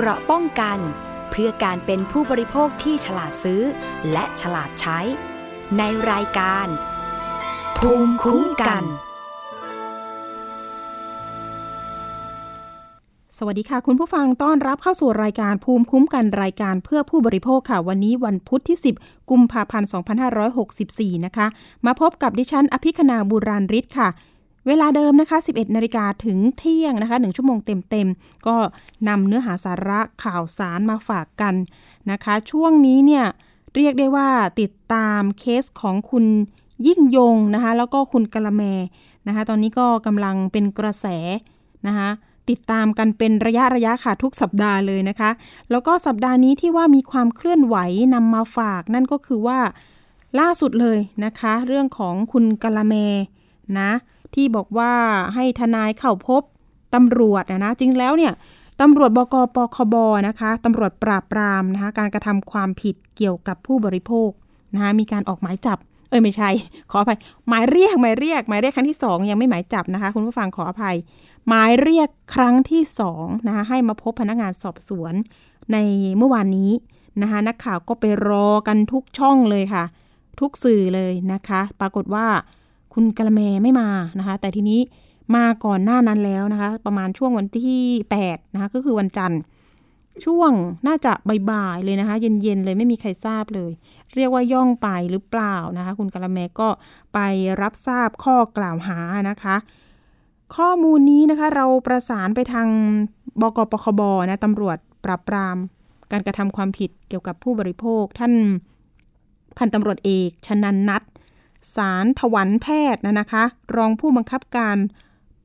เกราะป้องกัน เพื่อการเป็นผู้บริโภคที่ฉลาดซื้อ และฉลาดใช้ ในรายการ ภูมิคุ้มกัน สวัสดีค่ะ คุณผู้ฟังต้อนรับเข้าสู่รายการภูมิคุ้มกันรายการเพื่อผู้บริโภคค่ะ วันนี้วันพุธที่ 10 กุมภาพันธ์ 2564 นะคะ มาพบกับดิฉันอภิคณาบุราริศค่ะ เวลาเดิมนะคะ 11 นาฬิกาถึงเที่ยงนะคะ 1 ชั่วโมงเต็มๆ ก็นำเนื้อหาสาระข่าวสารมาฝากกันนะคะ ช่วงนี้เนี่ยเรียกได้ว่าติดตามเคสของคุณยิ่งยงนะคะ แล้วก็คุณกะละแมนะคะ ตอนนี้ก็กำลังเป็นกระแสนะคะติดตามกันเป็นระยะระยะค่ะทุกสัปดาห์เลยนะคะ แล้วก็สัปดาห์นี้ที่ว่ามีความเคลื่อนไหวนำมาฝากนั่นก็คือว่าล่าสุดเลยนะคะ เรื่องของคุณกะละแมนะ ที่บอกว่าให้ทนายเข้าพบตำรวจนะนะจริงแล้วเนี่ยตำรวจบกปคบนะคะตำรวจปราบปรามนะคะการกระทำความผิดเกี่ยวกับผู้บริโภคนะคะมีการออกหมายจับ เอ้ยไม่ใช่ ขออภัย หมายเรียกหมายเรียก หมายเรียกครั้งที่สองยังไม่หมายจับนะคะ คุณผู้ฟังขออภัย หมายเรียกครั้งที่สองนะคะให้มาพบพนักงานสอบสวนในเมื่อวานนี้นะคะนักข่าวก็ไปรอกันทุกช่องเลยค่ะ ทุกสื่อเลยนะคะ ปรากฏว่า คุณกะละแมไม่มานะคะ แต่ทีนี้มาก่อนหน้านั้นแล้วนะคะ ประมาณช่วงวันที่8นะคะก็คือวันจันทร์ช่วงน่าจะบ่ายๆเลยนะคะ เย็นๆเลยไม่มีใครทราบเลย เรียกว่าย่องไปหรือเปล่านะคะ คุณกะละแมก็ไปรับทราบข้อกล่าวหานะคะ ข้อมูลนี้นะคะเราประสานไปทางบกปคบนะตำรวจปราบปราม การกระทำความผิดเกี่ยวกับผู้บริโภค ท่านพันตำรวจเอกชนันนัท สารถวันแพทย์นะนะคะ รองผู้บังคับการ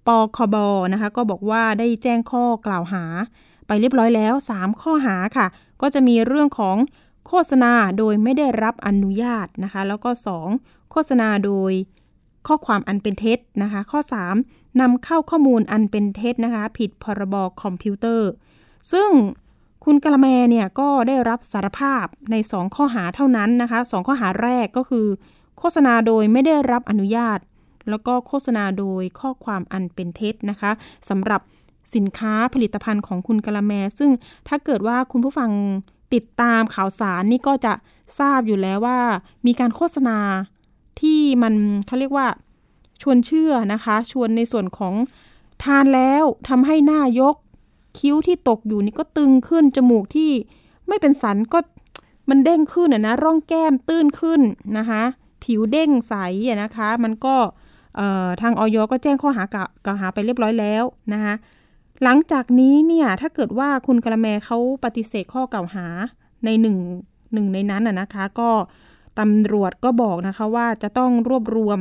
ปคบนะคะ ก็บอกว่าได้แจ้งข้อกล่าวหา ไปเรียบร้อยแล้ว 3 ข้อหาค่ะ ก็จะมีเรื่องของโฆษณาโดยไม่ได้รับอนุญาตนะคะ แล้วก็ 2 โฆษณาโดยข้อความอันเป็นเท็จนะคะ ข้อ 3นำเข้าข้อมูลอันเป็นเท็จนะคะ ผิดพรบคอมพิวเตอร์ ซึ่งคุณกะละแมเนี่ยก็ได้รับสารภาพใน 2 ข้อหาเท่านั้นนะคะ 2 ข้อหาแรกก็คือ โฆษณาโดยไม่ได้รับอนุญาต แล้วก็โฆษณาโดยข้อความอันเป็นเท็จนะคะสำหรับสินค้าผลิตภัณฑ์ของคุณกะละแม ซึ่งถ้าเกิดว่าคุณผู้ฟังติดตามข่าวสารนี่ก็จะทราบอยู่แล้วว่า มีการโฆษณาที่มันเขาเรียกว่าชวนเชื่อนะคะ ชวนในส่วนของทานแล้วทำให้หน้ายก คิ้วที่ตกอยู่นี่ก็ตึงขึ้นจมูกที่ไม่เป็นสันก็มันเด้งขึ้นนะร่องแก้มตื้นขึ้นนะคะ ผิวเด้งใสนะคะ มันก็ทางออยก็แจ้งข้อหากล่าวหาไปเรียบร้อยแล้วนะคะหลังจากนี้เนี่ยถ้าเกิดว่าคุณกระแมเขาปฏิเสธข้อกล่าวหาในหนึ่งหนึ่งในนั้นนะคะ ก็ตำรวจก็บอกนะคะว่าจะต้องรวบรวม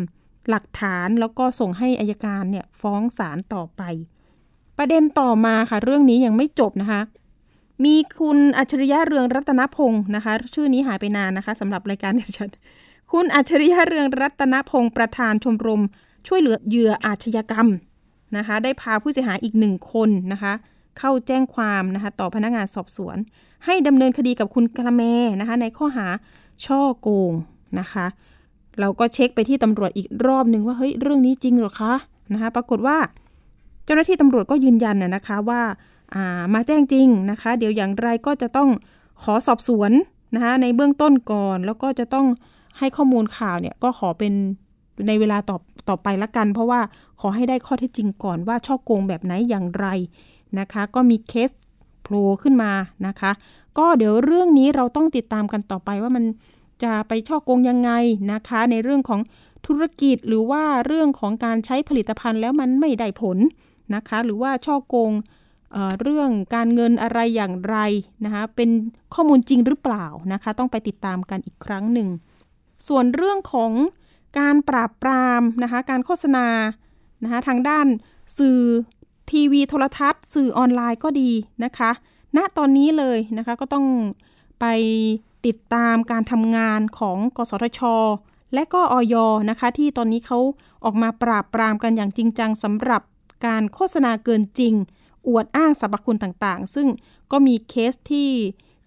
หลักฐานแล้วก็ส่งให้อายการเนี่ยฟ้องศาลต่อไป ประเด็นต่อมาค่ะ เรื่องนี้ยังไม่จบนะคะ มีคุณอัจฉริยะเรืองรัตนพงศ์นะคะ ชื่อนี้หายไปนานนะคะสำหรับรายการดิฉัน คุณอัจฉริยะเรืองรัตนพงศ์ประธานชมรม ช่วยเหลือเหยื่ออาชญากรรมนะคะ ได้พาผู้เสียหายอีกหนึ่งคนนะคะ เข้าแจ้งความนะคะ ต่อพนักงานสอบสวน ให้ดำเนินคดีกับคุณกระแมนะคะ ในข้อหาช่อโกงนะคะ เราก็เช็คไปที่ตำรวจอีกรอบหนึ่งว่าเฮ้ยเรื่องนี้จริงหรอคะนะคะ ปรากฏว่า เจ้าหน้าที่ตำรวจก็ยืนยันนะคะว่าามาแจ้งจริงนะคะ เดี๋ยวอย่างไรก็จะต้องขอสอบสวนนะคะในเบื้องต้นก่อนแล้วก็จะต้อง ให้ข้อมูลข่าวเนี่ยก็ขอเป็นในเวลาต่อต่อไปละกัน เพราะว่าขอให้ได้ข้อเท็จจริงก่อนว่าช่อโกงแบบไหนอย่างไรนะคะ ก็มีเคสโผล่ขึ้นมานะคะ ก็เดี๋ยวเรื่องนี้เราต้องติดตามกันต่อไปว่ามันจะไปช่อโกงยังไงนะคะ ในเรื่องของธุรกิจหรือว่าเรื่องของการใช้ผลิตภัณฑ์แล้วมันไม่ได้ผลนะคะ หรือว่าช่อโกงเเรื่องการเงินอะไรอย่างไรนะคะ เป็นข้อมูลจริงหรือเปล่านะคะ ต้องไปติดตามกันอีกครั้งหนึ่ง ส่วนเรื่องของการปราบปรามนะคะการโฆษณานะคะทางด้านสื่อทีวีโทรทัศน์ สื่อออนไลน์ก็ดีนะคะณตอนนี้เลยนะคะก็ต้องไปติดตามการทำงานของกสทช และก็ออยนะคะ ที่ตอนนี้เขาออกมาปราบปรามกันอย่างจริงจังสำหรับการโฆษณาเกินจริง อวดอ้างสรรพคุณต่างๆ ซึ่งก็มีเคสที่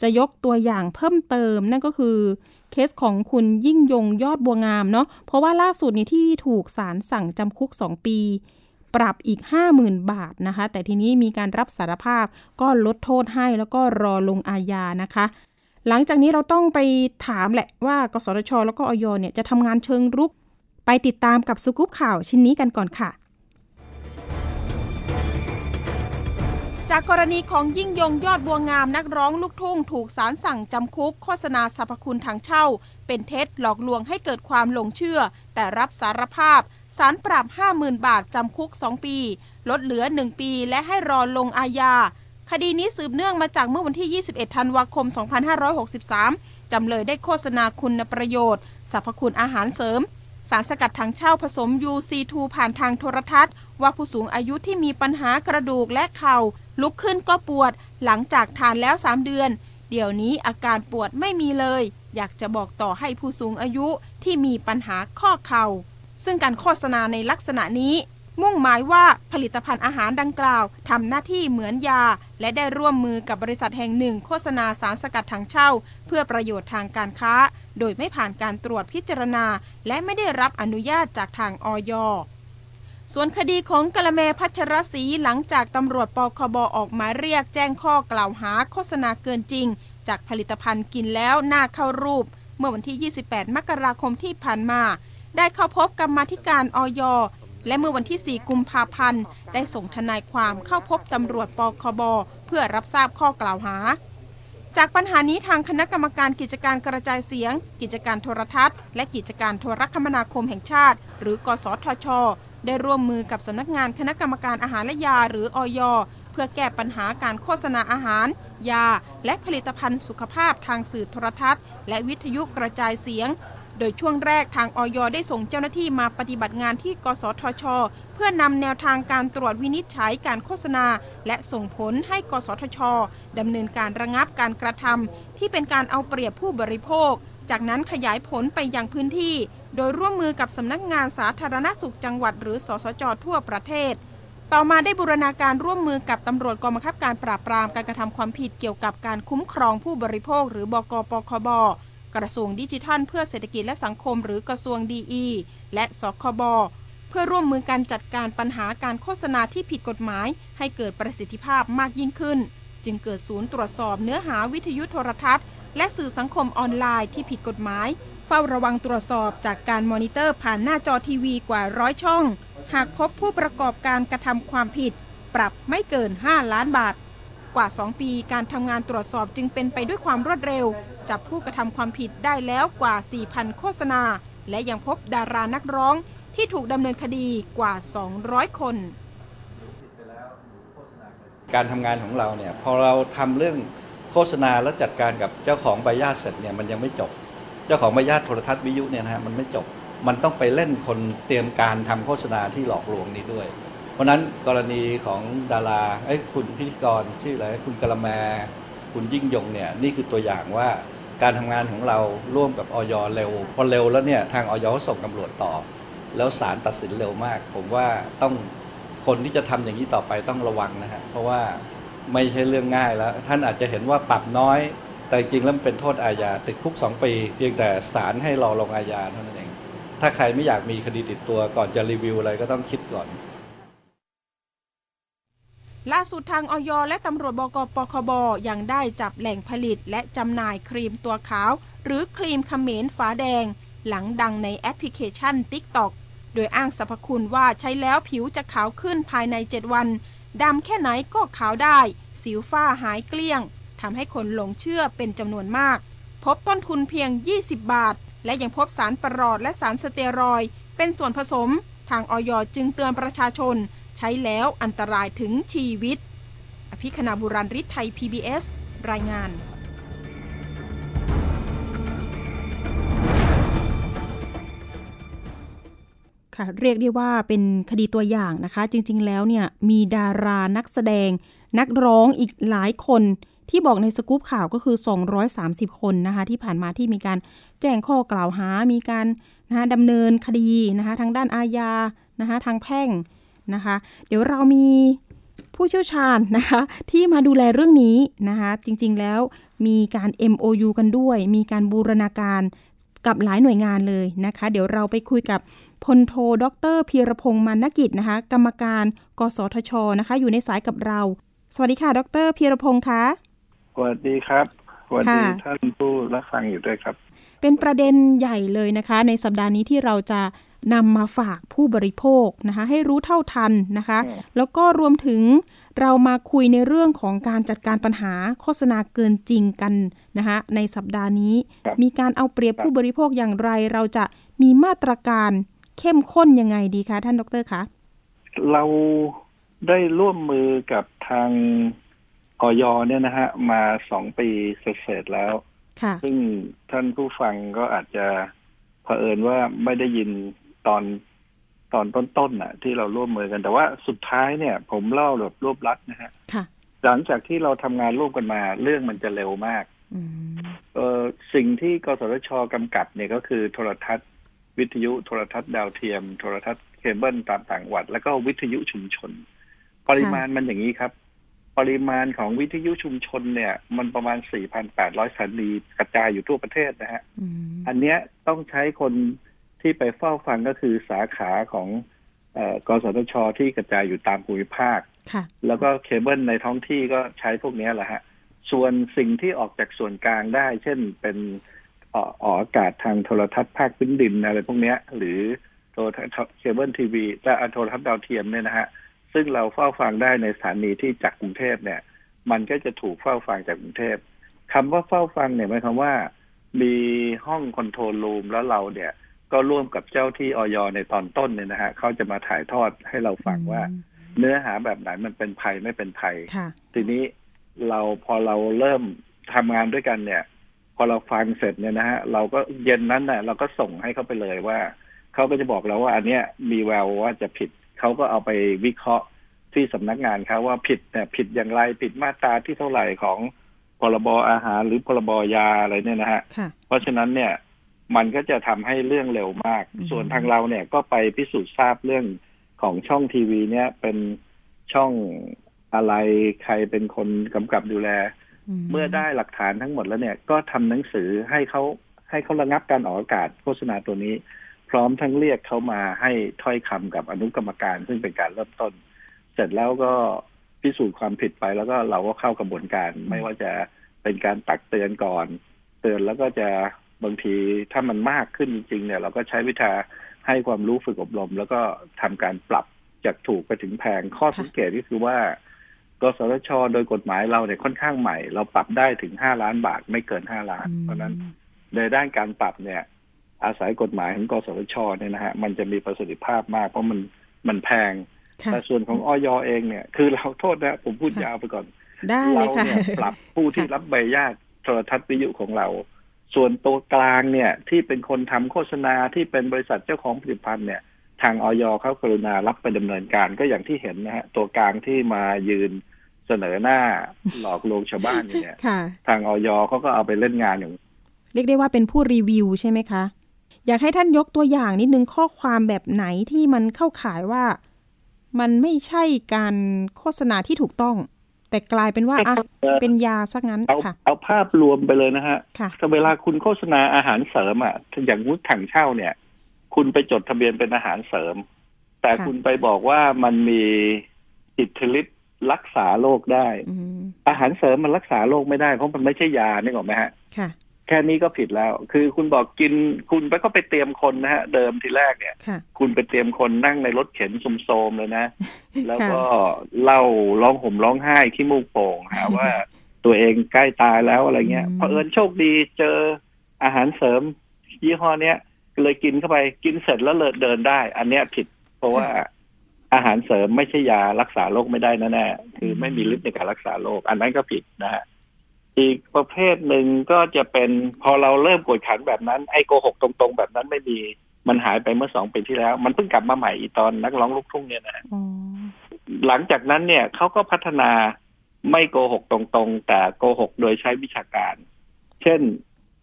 จะยกตัวอย่างเพิ่มเติม นั่นก็คือ เคสของคุณยิ่งยงยอดบัวงามเนาะเพราะว่าล่าสุดนี้ที่ถูกศาลสั่งจำคุก 2 ปี ปรับอีก 50,000 บาทนะคะ แต่ทีนี้มีการรับสารภาพก็ลดโทษให้แล้วก็รอลงอาญานะคะ หลังจากนี้เราต้องไปถามแหละว่ากสทช แล้วก็ออยเนี่ยจะทำงานเชิงรุก ไปติดตามกับสกู๊ปข่าวชิ้นนี้กันก่อนค่ะ จากกรณีของยิ่งยงยอดบัวงามนักร้องลูกทุ่ง ถูกสารสั่งจำคุกโฆษณาสรรพคุณทางเช่า เป็นเท็จหลอกลวงให้เกิดความหลงเชื่อ แต่รับสารภาพสารปรับ 50,000 บาทจำคุก 2 ปี ลดเหลือ 1 ปีและให้รอลงอาญาคดีนี้สืบเนื่องมาจากเมื่อวันที่ 21 ธันวาคม 2563 จำเลยได้โฆษณาคุณประโยชน์สรรพคุณอาหารเสริม สารสกัดถังเช่าผสม UC2 ผ่านทางโทรทัศน์ ว่าผู้สูงอายุที่มีปัญหากระดูกและเข่า ลุกขึ้นก็ปวด หลังจากทานแล้ว 3 เดือน เดี๋ยวนี้อาการปวดไม่มีเลย อยากจะบอกต่อให้ผู้สูงอายุที่มีปัญหาข้อเข่า ซึ่งการโฆษณาในลักษณะนี้ มุ่งหมายว่าผลิตภัณฑ์อาหารดังกล่าวทำหน้าที่เหมือนยา และได้ร่วมมือกับบริษัทแห่งหนึ่ง โฆษณาสารสกัดถังเช่า เพื่อประโยชน์ทางการค้า โดยไม่ผ่านการตรวจพิจารณา และไม่ได้รับอนุญาตจากทางออย ส่วนคดีของกละแมพัชรศรีหลังจากตำรวจปคบออกมาเรียกแจ้งข้อกล่าวหาโฆษณาเกินจริง จากผลิตภัณฑ์กินแล้วหน้าเข้ารูป เมื่อวันที่ 28 มกราคมที่ผ่านมา ได้เข้าพบกรรมธิการออยและเมื่อวันที่ 4 กุมภาพันธ์ ได้ส่งทนายความเข้าพบตำรวจปคบ เพื่อรับทราบข้อกล่าวหา จากปัญหานี้ทางคณะกรรมการกิจการกระจายเสียง กิจการโทรทัศน์ และกิจการโทรคมนาคมแห่งชาติ หรือกสทช ได้ร่วมมือกับสำนักงานคณะกรรมการอาหารและยาหรืออยเพื่อแก้ปัญหาการโฆษณาอาหาร ยา และผลิตภัณฑ์สุขภาพทางสื่อโทรทัศน์ และวิทยุกระจายเสียง โดยช่วงแรกทางออยได้ส่งเจ้าหน้าที่มาปฏิบัติงานที่ กสทช เพื่อนำแนวทางการตรวจวินิจฉัยการโฆษณา และส่งผลให้ กสทชดำเนินการระงับการกระทำที่เป็นการเอาเปรียบผู้บริโภค จากนั้นขยายผลไปยังพื้นที่ โดยร่วมมือกับสำนักงานสาธารณสุขจังหวัด หรือสสจ ทั่วประเทศ ต่อมาได้บูรณาการร่วมมือกับตำรวจกองบังคับการปราบปรามการกระทำความผิดเกี่ยวกับการคุ้มครองผู้บริโภค หรือบกปคบกระทรวงดิจิทัล เพื่อเศรษฐกิจและสังคม หรือกระทรวงดีอีและสคบเพื่อร่วมมือกันจัดการปัญหาการโฆษณาที่ผิดกฎหมาย ให้เกิดประสิทธิภาพมากยิ่งขึ้น จึงเกิดศูนย์ตรวจสอบเนื้อหาวิทยุโทรทัศน์ และสื่อสังคมออนไลน์ที่ผิดกฎหมาย เฝ้าระวังตรวจสอบจากการมอนิเตอร์ผ่านหน้าจอทีวีกว่าร้อยช่อง หากพบผู้ประกอบการกระทำความผิด ปรับไม่เกิน 5 ล้านบาท กว่า 2 ปีการทำงานตรวจสอบจึงเป็นไปด้วยความรวดเร็ว จับผู้กระทำความผิดได้แล้วกว่า 4,000 โฆษณา และยังพบดารานักร้องที่ถูกดำเนินคดีกว่า 200 คน การทำงานของเราเนี่ยพอเราทำเรื่องโฆษณาแล้วจัดการกับเจ้าของใบญาตเสร็จเนี่ยมันยังไม่จบ เจ้าของใบญาตโทรทัศน์วิทยุเนี่ยนะฮะมันไม่จบมันต้องไปเล่นคนเตรียมการทำโฆษณาที่หลอกลวงนี้ด้วย เพราะนั้นกรณีของดาราไอ้คุณพิธีกรชื่ออะไรคุณกะละแมคุณยิ่งยงเนี่ยนี่คือตัวอย่างว่าการทำงานของเราร่วมกับออยเร็วพอเร็วแล้วเนี่ยทางออยส่งตำรวจต่อ แล้วศาลตัดสินเร็วมาก ผมว่าต้องคนที่จะทำอย่างนี้ต่อไปต้องระวังนะฮะเพราะว่าไม่ใช่เรื่องง่ายแล้ว ท่านอาจจะเห็นว่าปรับน้อย แต่จริงแล้วเป็นโทษอาญาติดคุก 2 ปี เพียงแต่ศาลให้รอลงอาญาเท่านั้นเอง ถ้าใครไม่อยากมีคดีติดตัวก่อนจะรีวิวอะไรก็ต้องคิดก่อน ล่าสุดทางออยและตำรวจบกปคบยังได้จับแหล่งผลิตและจำหน่ายครีมตัวขาว หรือครีมขมิ้นฝาแดง หลังดังในแอปพลิเคชัน TikTok โดยอ้างสรรพคุณว่าใช้แล้วผิวจะขาวขึ้นภายใน 7 วันดำแค่ไหนก็ขาวได้ สิวฝ้าหายเกลี้ยง ทำให้คนหลงเชื่อเป็นจำนวนมาก พบต้นทุนเพียง 20 บาท และยังพบสารประหลอดและสารสเตียรอย เป็นส่วนผสม ทางออยจึงเตือนประชาชน ใช้แล้วอันตรายถึงชีวิต อภิคณาบุราริศไทย PBS รายงานค่ะเรียกได้ว่าเป็นคดีตัวอย่างนะคะ จริง ๆ แล้วเนี่ยมีดารานักแสดงนักร้องอีกหลายคน ที่บอกในสกู๊ปข่าวก็คือ 230 คนนะคะที่ผ่านมาที่มีการแจ้งข้อกล่าวหา มีการนะคะดำเนินคดีนะคะทางด้านอาญานะคะทางแพ่งนะคะเดี๋ยวเรามีผู้เชี่ยวชาญนะคะที่มาดูแลเรื่องนี้นะคะจริงๆแล้วมีการ MOU กันด้วย มีการบูรณาการกับหลายหน่วยงานเลยนะคะ เดี๋ยวเราไปคุยกับพลโทดรพีรพงศ์มานกิจนะคะ กรรมการ กสทชนะคะ อยู่ในสายกับเรา สวัสดีค่ะ ดรพีรพงศ์คะ สวัสดีครับสวัสดีท่านผู้รับฟังอยู่ด้วยครับ เป็นประเด็นใหญ่เลยนะคะ ในสัปดาห์นี้ที่เราจะนำมาฝากผู้บริโภคนะคะ ให้รู้เท่าทันนะคะ แล้วก็รวมถึงเรามาคุยในเรื่องของการจัดการปัญหาโฆษณาเกินจริงกันนะคะ ในสัปดาห์นี้ มีการเอาเปรียบผู้บริโภคอย่างไร เราจะมีมาตรการเข้มข้นยังไงดีคะท่านดรคะเราได้ร่วมมือกับทาง ออยเนี่ยนะฮะ มาสองปีเสร็จแล้ว ซึ่งท่านผู้ฟังก็อาจจะเผอิญว่าไม่ได้ยินตอนตอนต้นๆน่ะ ที่เราร่วมมือกันแต่ว่าสุดท้ายเนี่ย ผมเล่าแบบรวบลัดนะฮะหลังจากที่เราทำงานร่วมกันมา เรื่องมันจะเร็วมากเออสิ่งที่กสทชกำกับเนี่ยก็คือโทรทัศน์วิทยุโทรทัศน์ดาวเทียม โทรทัศน์เคเบิลตามต่างจังหวัด แล้วก็วิทยุชุมชน ปริมาณมันอย่างนี้ครับ ปริมาณของวิทยุชุมชนเนี่ย มันประมาณ 4,800สถานีกระจายอยู่ทั่วประเทศนะฮะ อันเนี้ยต้องใช้คนที่ไปเฝ้าฟังก็คือสาขาของกสทชที่กระจายอยู่ตามภูมิภาค แล้วก็เคเบิลในท้องที่ก็ใช้พวกนี้แหละฮะ ส่วนสิ่งที่ออกจากส่วนกลางได้ เช่นเป็นออกอากาศทางโทรทัศน์ภาคพื้นดินอะไรพวกนี้หรือโทรทัศน์เคเบิลทีวีและโทรทัศน์ดาวเทียมเนี่ยนะฮะ ซึ่งเราเฝ้าฟังได้ในสถานีที่จากกรุงเทพเนี่ย มันก็จะถูกเฝ้าฟังจากกรุงเทพคำว่าเฝ้าฟังเนี่ยหมายความว่า มีห้อง control room แล้วเราเนี่ย ก็ร่วมกับเจ้าที่ออยในตอนต้นเนี่ยนะฮะเขาจะมาถ่ายทอดให้เราฟังว่า เนื้อหาแบบไหนมันเป็นภัยไม่เป็นภัยทีนี้เราพอเราเริ่มทำงานด้วยกันเนี่ย พอเราฟังเสร็จเนี่ยนะฮะเราก็เย็นนั้นน่ะ เราก็ส่งให้เขาไปเลยว่าเขาก็จะบอกเราว่า อันเนี้ยมีแววว่าจะผิด เขาก็เอาไปวิเคราะห์ที่สำนักงานเขาว่าผิดเนี่ยผิดอย่างไรผิดมาตราที่เท่าไหร่ของพรบอาหารหรือพรบยาอะไรเนี่ยนะฮะเพราะฉะนั้นเนี่ยมันก็จะทำให้เรื่องเร็วมาก ส่วนทางเราเนี่ยก็ไปพิสูจน์ทราบเรื่องของช่องทีวีเนี่ยเป็นช่องอะไรใครเป็นคนกำกับดูแล เมื่อได้หลักฐานทั้งหมดแล้วเนี่ย ก็ทำหนังสือให้เขาให้เขาระงับการออกอากาศโฆษณาตัวนี้ พร้อมทั้งเรียกเขามาให้ถ้อยคำกับอนุกรรมการ ซึ่งเป็นการเริ่มต้น เสร็จแล้วก็พิสูจน์ความผิดไปแล้วก็เราก็เข้ากระบวนการ ไม่ว่าจะเป็นการตักเตือนก่อน เตือนแล้วก็จะบางทีถ้ามันมากขึ้นจริงๆเนี่ย เราก็ใช้วิชาให้ความรู้ฝึกอบรม แล้วก็ทำการปรับจากถูกไปถึงแพงข้อสังเกตก็คือว่ากสทช โดยกฎหมายเราเนี่ยค่อนข้างใหม่ เราปรับได้ถึงห้าล้านบาทไม่เกินห้าล้าน เพราะนั้นในด้านการปรับเนี่ย อาศัยกฎหมายของกสทชเนี่ยนะฮะมันจะมีประสิทธิภาพมาก เพราะมันมันแพง แต่ส่วนของออยเองเนี่ย คือเราโทษนะ ผมพูดยาวไปก่อนเราเนี่ยปรับผู้ที่รับใบญาตโทรทัศน์วิทยุของเรา ส่วนตัวกลางเนี่ย ที่เป็นคนทำโฆษณาที่เป็นบริษัทเจ้าของผลิตภัณฑ์เนี่ย ทางออยเขากรุณารับไปดำเนินการก็อย่างที่เห็นนะฮะตัวกลางที่มายืนเสนอหน้าหลอกลวงชาวบ้านเนี่ยทางออยเขาก็เอาไปเล่นงานอย่างเรียกได้ว่าเป็นผู้รีวิวใช่ไหมคะ อยากให้ท่านยกตัวอย่างนิดนึงข้อความแบบไหนที่มันเข้าขายว่า มันไม่ใช่การโฆษณาที่ถูกต้อง แต่กลายเป็นว่าอะเป็นยาซะงั้นค่ะ เอาภาพรวมไปเลยนะฮะถ้าเวลาคุณโฆษณาอาหารเสริมอะอย่างวุฒิถังเช่าเนี่ย คุณไปจดทะเบียนเป็นอาหารเสริม แต่คุณไปบอกว่ามันมีอิทธิฤทธิ์รักษาโรคได้ อาหารเสริมมันรักษาโรคไม่ได้เพราะมันไม่ใช่ยานี่หรอไหมฮะ แค่นี้ก็ผิดแล้ว คือคุณบอกกินคุณไปก็ไปเตรียมคนนะฮะ เดิมทีแรกเนี่ย คุณไปเตรียมคนนั่งในรถเข็นซุมโซมเลยนะ แล้วก็เล่าร้องห่มร้องไห้ขี้มูกโป่งหาว่าตัวเองใกล้ตายแล้วอะไรเงี้ยเผอิญโชคดีเจออาหารเสริม ยี่ห้อเนี้ยเลยกินเข้าไปกินเสร็จแล้วเลิศเดินได้ อันเนี้ยผิด เพราะว่าอาหารเสริมไม่ใช่ยารักษาโรคไม่ได้แน่ๆคือไม่มีฤทธิ์ในการรักษาโรคอันนั้นก็ผิดนะฮะ อีกประเภทหนึ่งก็จะเป็นพอเราเริ่มกดขันแบบนั้น ไอ้โกหกตรงๆ แบบนั้นไม่มีมันหายไปเมื่อสองปีที่แล้ว มันเพิ่งกลับมาใหม่อีตอนนักร้องลูกทุ่งเนี่ยนะหลังจากนั้นเนี่ยเขาก็พัฒนาไม่โกหกตรงๆ แต่โกหกโดยใช้วิชาการ เช่น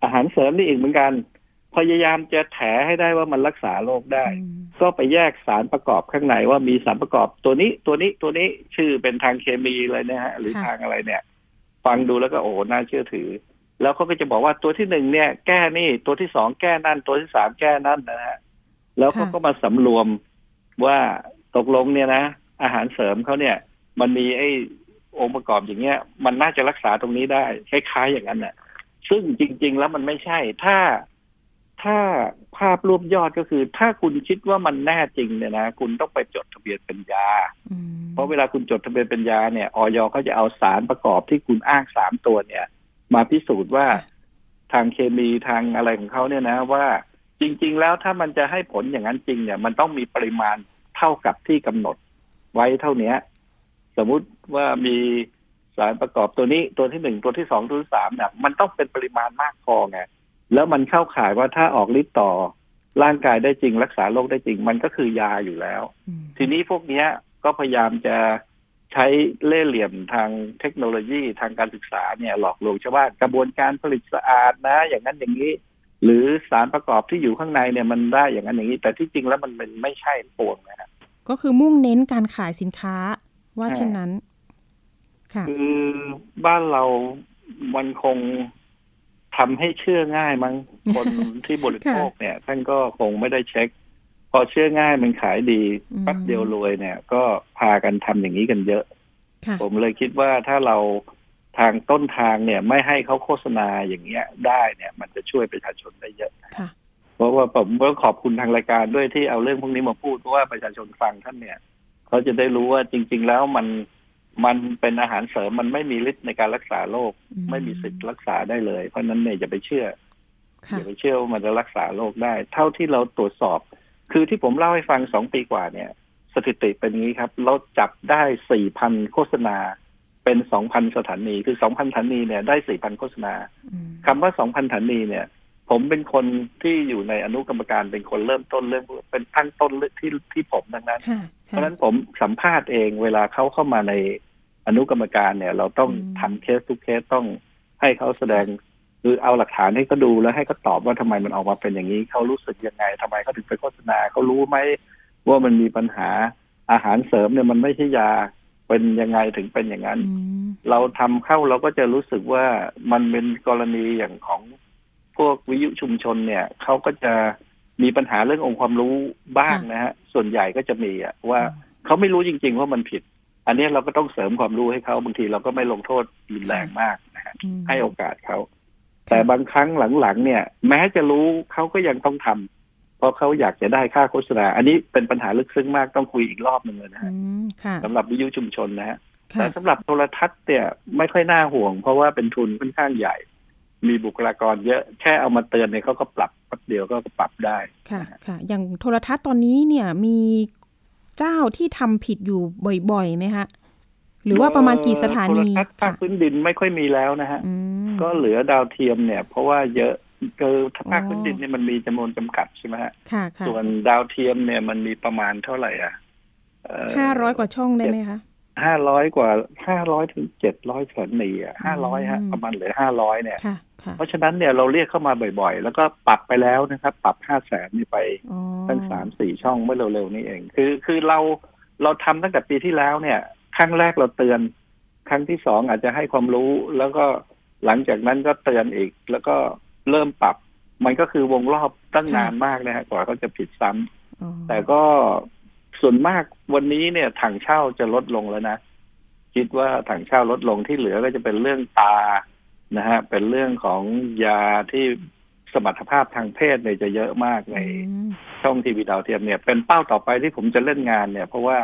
อาหารเสริมนี่อีกเหมือนกัน พยายามจะแถให้ได้ว่ามันรักษาโรคได้ ก็ไปแยกสารประกอบข้างในว่ามีสารประกอบตัวนี้ตัวนี้ตัวนี้ชื่อเป็นทางเคมีเลยนะฮะ หรือทางอะไรเนี่ย ฟังดูแล้วก็โอ้น่าเชื่อถือ แล้วเขาก็จะบอกว่าตัวที่หนึ่งเนี่ย แก้นี่ตัวที่สองแก้นั่น ตัวที่สามแก้นั่นนะฮะแล้วเขาก็มาสำรวมว่าตกลงเนี่ยนะ อาหารเสริมเขาเนี่ย มันมีไอ้องค์ประกอบอย่างเงี้ย มันน่าจะรักษาตรงนี้ได้คล้ายๆอย่างนั้นแหละซึ่งจริง ๆ แล้วมันไม่ใช่ ถ้า ถ้าภาพรวบยอดก็คือ ถ้าคุณคิดว่ามันแน่จริงเนี่ยนะคุณต้องไปจดทะเบียนเป็นยา เพราะเวลาคุณจดทะเบียนเป็นยาเนี่ยออยเขาจะเอาสารประกอบที่คุณอ้างสามตัวเนี่ย มาพิสูจน์ว่าทางเคมีทางอะไรของเขาเนี่ยนะว่าจริง ๆ แล้วถ้ามันจะให้ผลอย่างนั้นจริง เนี่ย มันต้องมีปริมาณเท่ากับที่กำหนดไว้เท่านี้สมมุติว่ามีสารประกอบตัวนี้ตัวที่หนึ่งตัวที่สองตัวที่สามเนี่ยมันต้องเป็นปริมาณมากพอไง แล้วมันเข้าข่ายว่าถ้าออกฤทธิ์ต่อร่างกายได้จริง รักษาโรคได้จริง มันก็คือยาอยู่แล้ว ทีนี้พวกเนี้ยก็พยายามจะใช้เล่ห์เหลี่ยมทางเทคโนโลยีทางการศึกษาเนี่ยหลอกลวงชาวบ้านกระบวนการผลิตสะอาดนะ อย่างนั้นอย่างนี้ หรือสารประกอบที่อยู่ข้างในเนี่ยมันได้อย่างนั้นอย่างนี้ แต่ที่จริงแล้วมันเป็นไม่ใช่ปวงนะครก็คือมุ่งเน้นการขายสินค้าว่าเช่นนั้น ค่ะคือบ้านเรามันคง ทำให้เชื่อง่ายมั้งคนที่บริโภคเนี่ย ท่านก็คงไม่ได้เช็ค พอเชื่อง่ายมันขายดีแป๊บเดียวรวยเนี่ย ก็พากันทำอย่างนี้กันเยอะ ผมเลยคิดว่าถ้าเราทางต้นทางเนี่ย ไม่ให้เขาโฆษณาอย่างเงี้ย ได้เนี่ย มันจะช่วยประชาชนได้เยอะเพราะว่าผมก็ขอบคุณทางรายการด้วยที่เอาเรื่องพวกนี้มาพูดเพราะว่าประชาชนฟังท่านเนี่ย เขาจะได้รู้ว่าจริง ๆ แล้วมัน มันเป็นอาหารเสริมมันไม่มีฤทธิ์ในการรักษาโรคไม่มีสิทธิ์รักษาได้เลย เพราะนั้นเนี่ยอย่าไปเชื่ออย่าไปเชื่อว่ามันจะรักษาโรคได้ เท่าที่เราตรวจสอบ คือที่ผมเล่าให้ฟังสองปีกว่าเนี่ย สถิติเป็นงี้ครับ เราจับได้สี่พันโฆษณา เป็นสองพันสถานี คือสองพันสถานีเนี่ยได้สี่พันโฆษณาคำว่าสองพันสถานีเนี่ย ผมเป็นคนที่อยู่ในอนุกรรมการเป็นคนเริ่มต้นเรื่องเป็นตั้งต้นที่ที่ผมดังนั้น เพราะฉะนั้นผมสัมภาษณ์เองเวลาเขาเข้ามาในอนุกรรมการเนี่ย เราต้องทำเคสทุกเคสต้องให้เขาแสดงคือเอาหลักฐานให้เขาดูแล้วให้เขาตอบว่าทำไมมันออกมาเป็นอย่างนี้เขารู้สึกยังไงทำไมเขาถึงไปโฆษณาเขารู้ไหมว่ามันมีปัญหาอาหารเสริมเนี่ยมันไม่ใช่ยาเป็นยังไงถึงเป็นอย่างนั้น เราทำเข้าเราก็จะรู้สึกว่ามันเป็นกรณีอย่างของ พวกวิทยุชุมชนเนี่ยเขาก็จะมีปัญหาเรื่ององค์ความรู้บ้างนะฮะ ส่วนใหญ่ก็จะมีอะว่าเขาไม่รู้จริง ๆ ว่ามันผิด อันนี้เราก็ต้องเสริมความรู้ให้เขาบางทีเราก็ไม่ลงโทษรุนแรงมากนะฮะให้โอกาสเขา แต่บางครั้งหลังๆเนี่ย แม้จะรู้เขาก็ยังต้องทำเพราะเขาอยากจะได้ค่าโฆษณา อันนี้เป็นปัญหาลึกซึ้งมากต้องคุยอีกรอบหนึ่งเลยนะฮะสำหรับวิทยุชุมชนนะฮะแต่สำหรับโทรทัศน์เนี่ยไม่ค่อยน่าห่วง เพราะว่าเป็นทุนค่อนข้างใหญ่ มีบุคลากรเยอะแค่เอามาเตือนเนี่ยเขาก็ปรับแป๊บเดียวก็ปรับได้ค่ะค่ะ อย่างโทรทัศน์ตอนนี้เนี่ยมีเจ้าที่ทำผิดอยู่บ่อยๆไหมคะหรือว่าประมาณกี่สถานีโทรทัศน์ภาคพื้นดินไม่ค่อยมีแล้วนะฮะก็เหลือดาวเทียมเนี่ย เพราะว่าเยอะคือถ้าภาคพื้นดินเนี่ยมันมีจำนวนจำกัดใช่ไหมฮะค่ะส่วนดาวเทียมเนี่ยมันมีประมาณเท่าไหร่อะห้าร้อยกว่าช่องได้ไหมคะห้าร้อยกว่าห้าร้อยถึงเจ็ดร้อยสถานีอะห้าร้อยฮะประมาณเหลือห้าร้อยเนี่ย เพราะฉะนั้นเนี่ยเราเรียกเข้ามาบ่อยๆ แล้วก็ปรับไปแล้วนะครับ ปรับห้าแสนนี่ไปตั้งสามสี่ช่องเมื่อเร็วๆนี้เอง คือคือเราเราทำตั้งแต่ปีที่แล้วเนี่ย ครั้งแรกเราเตือน ครั้งที่สองอาจจะให้ความรู้แล้วก็หลังจากนั้นก็เตือนอีก แล้วก็เริ่มปรับ มันก็คือวงรอบตั้งนานมากนะฮะกว่าเขาจะผิดซ้ำแต่ก็ส่วนมากวันนี้เนี่ยถังเช่าจะลดลงแล้วนะคิดว่าถังเช่าลดลงที่เหลือก็จะเป็นเรื่องตา นะฮะเป็นเรื่องของยาที่สมรรถภาพทางเพศเนี่ยจะเยอะมากในช่องทีวีดาวเทียมเนี่ย เป็นเป้าต่อไปที่ผมจะเล่นงานเนี่ย เพราะว่า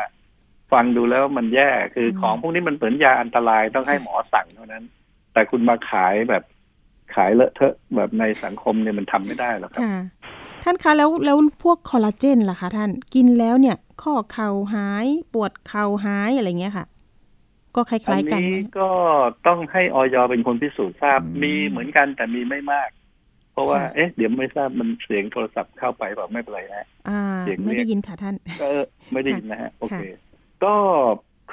ฟังดูแล้วมันแย่คือของพวกนี้มันเหมือนยาอันตรายต้องให้หมอสั่งเท่านั้น แต่คุณมาขายแบบขายเลอะเทอะแบบในสังคมเนี่ยมันทำไม่ได้หรอกครับท่านคะแล้วแล้วพวกคอลลาเจนล่ะคะท่านกินแล้วเนี่ย ข้อเข่าหายปวดเข่าหายอะไรเงี้ยค่ะ ก็คล้าย ๆ กันนี้ก็ต้องให้ออยเป็นคนพิสูจน์ทราบมีเหมือนกันแต่มีไม่มาก เพราะว่าเอ๊ะเดี๋ยวไม่ทราบมันเสียงโทรศัพท์เข้าไปแบบไม่เป็นไรนะเสียงไม่ได้ยินค่ะท่านก็ไม่ได้ยินนะฮะโอเค ก็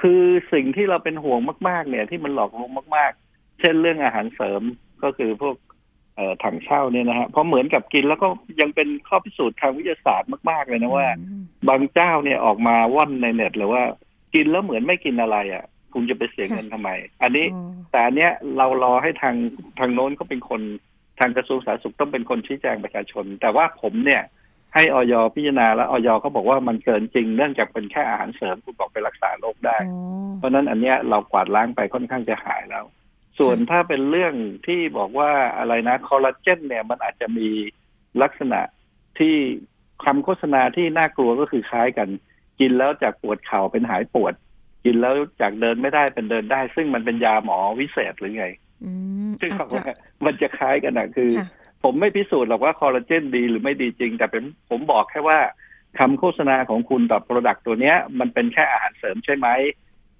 คือสิ่งที่เราเป็นห่วงมาก ๆ เนี่ย ที่มันหลอกลวงมาก ๆ เช่นเรื่องอาหารเสริมก็คือพวกเอ่อถังเช่าเนี่ยนะฮะเพราะเหมือนกับกินแล้วก็ยังเป็นข้อพิสูจน์ทางวิทยาศาสตร์มาก ๆ เลยนะว่า บางเจ้าเนี่ยออกมาว่อนในเน็ตเลยว่ากินแล้วเหมือนไม่กินอะไรอะ คุณจะไปเสียเงินทำไม อันนี้แต่อันเนี้ยเรารอให้ทางทางโน้นเขาเป็นคนทางกระทรวงสาธารณสุขต้องเป็นคนชี้แจงประชาชน แต่ว่าผมเนี่ย ให้ออยพิจารณาแล้วออยเขาบอกว่ามันเกินจริงเนื่องจากเป็นแค่อาหารเสริมคุณบอกไปรักษาโรคได้ เพราะนั้นอันเนี้ยเรากวาดล้างไปค่อนข้างจะหายแล้ว ส่วนถ้าเป็นเรื่องที่บอกว่าอะไรนะคอลลาเจนเนี่ยมันอาจจะมีลักษณะที่คำโฆษณาที่น่ากลัวก็คือคล้ายกัน กินแล้วจากปวดเข่าเป็นหายปวด กินแล้วจากเดินไม่ได้เป็นเดินได้ ซึ่งมันเป็นยาหมอวิเศษหรือไงซึ่งเขามันจะคล้ายกันนะคือ ผมไม่พิสูจน์หรอกว่าคอลลาเจนดีหรือไม่ดีจริง แต่เป็นผมบอกแค่ว่าคำโฆษณาของคุณต่อโปรดักต์ตัวเนี้ย มันเป็นแค่อาหารเสริมใช่ไหม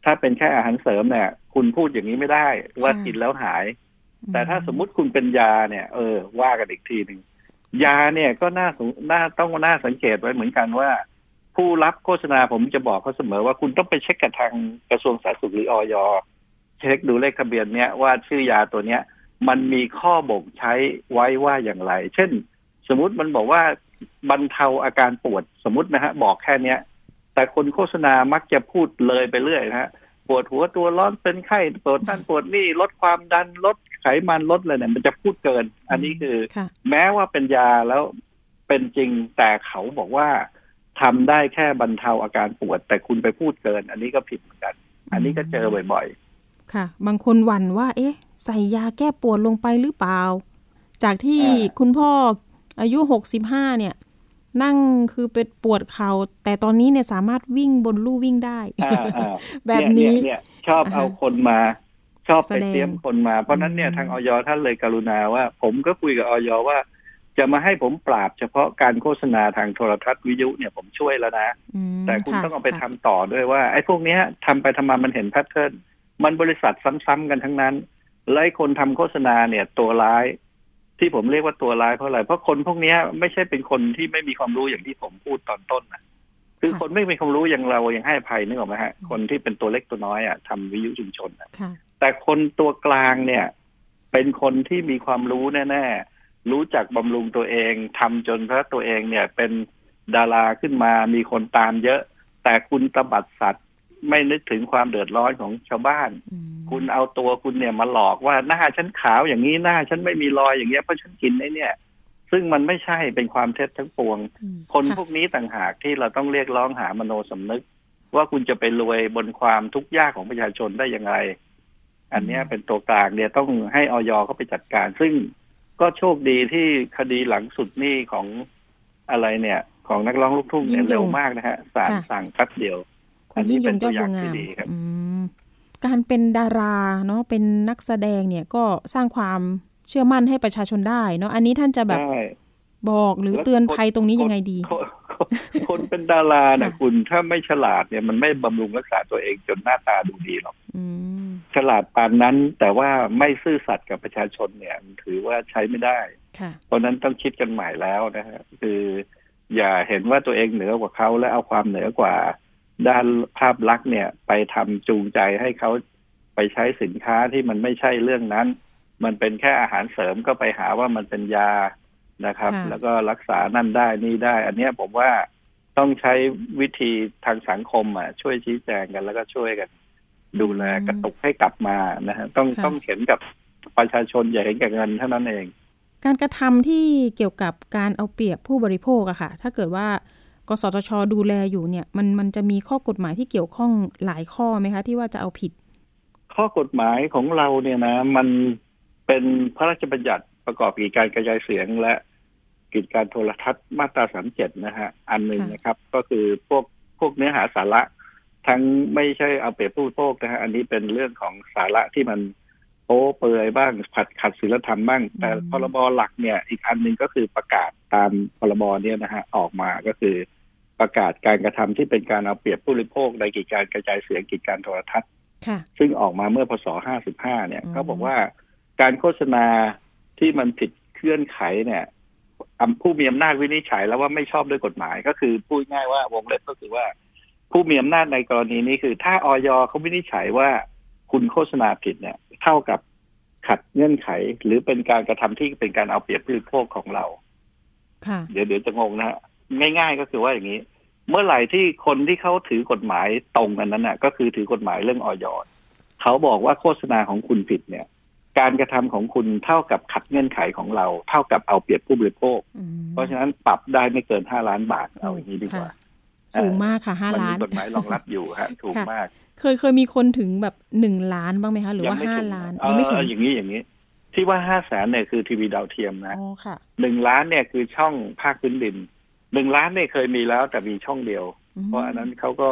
ถ้าเป็นแค่อาหารเสริมเนี่ย คุณพูดอย่างนี้ไม่ได้ว่ากินแล้วหาย แต่ถ้าสมมุติคุณเป็นยาเนี่ย เออ ว่ากันอีกทีหนึ่งยาเนี่ยก็น่าน่าต้องน่าสังเกตไว้เหมือนกันว่า ผู้รับโฆษณาผมจะบอกเขาเสมอว่าคุณต้องไปเช็คกับทางกระทรวงสาธารณสุขหรืออยเช็คดูเลขทะเบียนเนี้ยว่าชื่อยาตัวเนี้ย มันมีข้อบ่งใช้ไว้ว่าอย่างไร เช่น สมมติมันบอกว่าบรรเทาอาการปวดสมมตินะฮะ บอกแค่เนี้ย แต่คนโฆษณามักจะพูดเลยไปเรื่อยนะฮะปวดหัวตัวร้อนเป็นไข้ปวดนั่นปวดนี่ลดความดันลดไขมันลดอะไรเนี่ยมันจะพูดเกิน อันนี้คือ แม้ว่าเป็นยาแล้วเป็นจริงแต่เขาบอกว่า ทำได้แค่บรรเทาอาการปวด แต่คุณไปพูดเกิน อันนี้ก็ผิดเหมือนกัน อันนี้ก็เจอบ่อยๆ ค่ะ บางคนหวั่นว่า เอ๊ะ ใส่ยาแก้ปวดลงไปหรือเปล่า จากที่คุณพ่ออายุหกสิบห้าเนี่ย นั่งคือเป็นปวดเขา่าแต่ตอนนี้เนี่ยสามารถวิ่งบนลู่วิ่งได้ แบบนี้เนี่ยชอบเอาคนมาชอบไปเตรียมคนมา เพราะนั้นเนี่ยทางออยท่านเลยกรุณาว่า ผมก็คุยกับออยว่า จะมาให้ผมปราบเฉพาะการโฆษณาทางโทรทัศน์วิทยุเนี่ยผมช่วยแล้วนะ แต่คุณต้องเอาไปทำต่อด้วยว่าไอ้พวกเนี้ยทำไปทำมามันเห็นแพทเทิร์นมันบริษัทซ้ำๆกันทั้งนั้นไล่คนทำโฆษณาเนี่ยตัวร้าย ที่ผมเรียกว่าตัวร้ายเพราะอะไร เพราะคนพวกนี้ไม่ใช่เป็นคนที่ไม่มีความรู้อย่างที่ผมพูดตอนต้นนะคือคนไม่มีความรู้อย่างเรายังให้อภัยนึกออกไหมฮะ คนที่เป็นตัวเล็กตัวน้อยอะทำวิทยุชุมชนแต่คนตัวกลางเนี่ย เป็นคนที่มีความรู้แน่ๆ รู้จักบำรุงตัวเองทำจนพระตัวเองเนี่ยเป็นดาราขึ้นมามีคนตามเยอะ แต่คุณตบัดสัตว์ไม่นึกถึงความเดือดร้อนของชาวบ้าน คุณเอาตัวคุณเนี่ยมาหลอกว่าหน้าฉันขาวอย่างนี้หน้าฉันไม่มีรอยอย่างเงี้ยเพราะฉันกินไอ้เนี่ย ซึ่งมันไม่ใช่เป็นความเท็จทั้งปวง คนพวกนี้ต่างหากที่เราต้องเรียกร้องหามโนสำนึก ว่าคุณจะไปรวยบนความทุกข์ยากของประชาชนได้ยังไง อันนี้เป็นตัวกลางเนี่ยต้องให้ออยเขาไปจัดการ ซึ่ง ก็โชคดีที่คดีหลังสุดนี่ของอะไรเนี่ย ของนักร้องลูกทุ่งเนี่ยเร็วมากนะฮะศาลสั่งคัดเดียว อันนี้เป็นตัวอย่างที่ดีครับการเป็นดาราเนาะเป็นนักแสดงเนี่ยก็สร้างความเชื่อมั่นให้ประชาชนได้เนาะอันนี้ท่านจะแบบบอกหรือเตือนภัยตรงนี้ยังไงดี คนเป็นดารานะคุณถ้าไม่ฉลาดเนี่ยมันไม่บำรุงรักษาตัวเองจนหน้าตาดูดีหรอกฉลาดปานนั้นแต่ว่าไม่ซื่อสัตย์กับประชาชนเนี่ยถือว่าใช้ไม่ได้ เพราะนั้นต้องคิดกันใหม่แล้วนะฮะคืออย่าเห็นว่าตัวเองเหนือกว่าเขาและเอาความเหนือกว่า ด้านภาพลักษณ์เนี่ย ไปทำจูงใจให้เขาไปใช้สินค้าที่มันไม่ใช่เรื่องนั้น มันเป็นแค่อาหารเสริมก็ไปหาว่ามันเป็นยา นะครับ แล้วก็รักษานั่นได้นี่ได้ อันนี้ผมว่าต้องใช้วิธีทางสังคมอะช่วยชี้แจงกันแล้วก็ช่วยกัน ดูแลกระตุกให้กลับมานะฮะต้องต้องเห็นกับประชาชนอย่าเห็นกับเงินเท่านั้นเอง การกระทำที่เกี่ยวกับการเอาเปรียบผู้บริโภคอะค่ะ ถ้าเกิดว่ากสทช ดูแลอยู่เนี่ยมันมันจะมีข้อกฎหมายที่เกี่ยวข้องหลายข้อไหมคะ ที่ว่าจะเอาผิด ข้อกฎหมายของเราเนี่ยนะ มันเป็นพระราชบัญญัติ ประกอบกิจการกระจายเสียงและกิจการโทรทัศน์มาตราสามเจ็ดนะฮะ อันหนึ่งนะครับ ก็คือพวกพวกเนื้อหาสาระ ทั้งไม่ใช่เอาเปรียบผู้โภคนะฮะ อันนี้เป็นเรื่องของสาระที่มันโป๊เปือยบ้างผัดขัดศีลธรรมบ้าง แต่พรบหลักเนี่ย อีกอันหนึ่งก็คือประกาศตามพรบเนี่ยนะฮะออกมาก็คือประกาศการกระทำที่เป็นการเอาเปรียบผู้บริโภคในกิจการกระจายเสียงกิจการโทรทัศน์ซึ่งออกมาเมื่อพศห้าสิบห้าเนี่ยเขาบอกว่าการโฆษณา ที่มันผิดเคลื่อนไขเนี่ยผู้มีอำนาจวินิจฉัยแล้วว่าไม่ชอบด้วยกฎหมายก็คือพูดง่ายว่าวงเล็บก็คือว่า ผู้มีอำนาจในกรณีนี้คือ ถ้าออยเขาวินิจฉัยว่าคุณโฆษณาผิดเนี่ย เท่ากับขัดเงื่อนไข หรือเป็นการกระทำที่เป็นการเอาเปรียบผู้บริโภคของเราค่ะเดี๋ยวเดี๋ยวจะงงนะฮะง่าย ๆ ก็คือว่าอย่างนี้ เมื่อไหร่ที่คนที่เขาถือกฎหมายตรงกันนั้นน่ะ ก็คือถือกฎหมายเรื่องออยเขาบอกว่าโฆษณาของคุณผิดเนี่ย การกระทำของคุณเท่ากับขัดเงื่อนไขของเรา เท่ากับเอาเปรียบผู้บริโภค เพราะฉะนั้นปรับได้ไม่เกินห้าล้านบาทเอาอย่างนี้ดีกว่า สูงมากค่ะห้าล้านกฎหมายรองรับอยู่ฮะถูกมาก เคยเคยมีคนถึงแบบหนึ่งล้านบ้างไหมคะ หรือว่าห้าล้านยังไม่ถึงอย่างนี้อย่างนี้ ที่ว่าห้าแสนเนี่ยคือทีวีดาวเทียมนะหนึ่งล้านเนี่ยคือช่องภาคพื้นดินหนึ่งล้านเนี่ยเคยมีแล้วแต่มีช่องเดียว เพราะอันนั้นเขาก็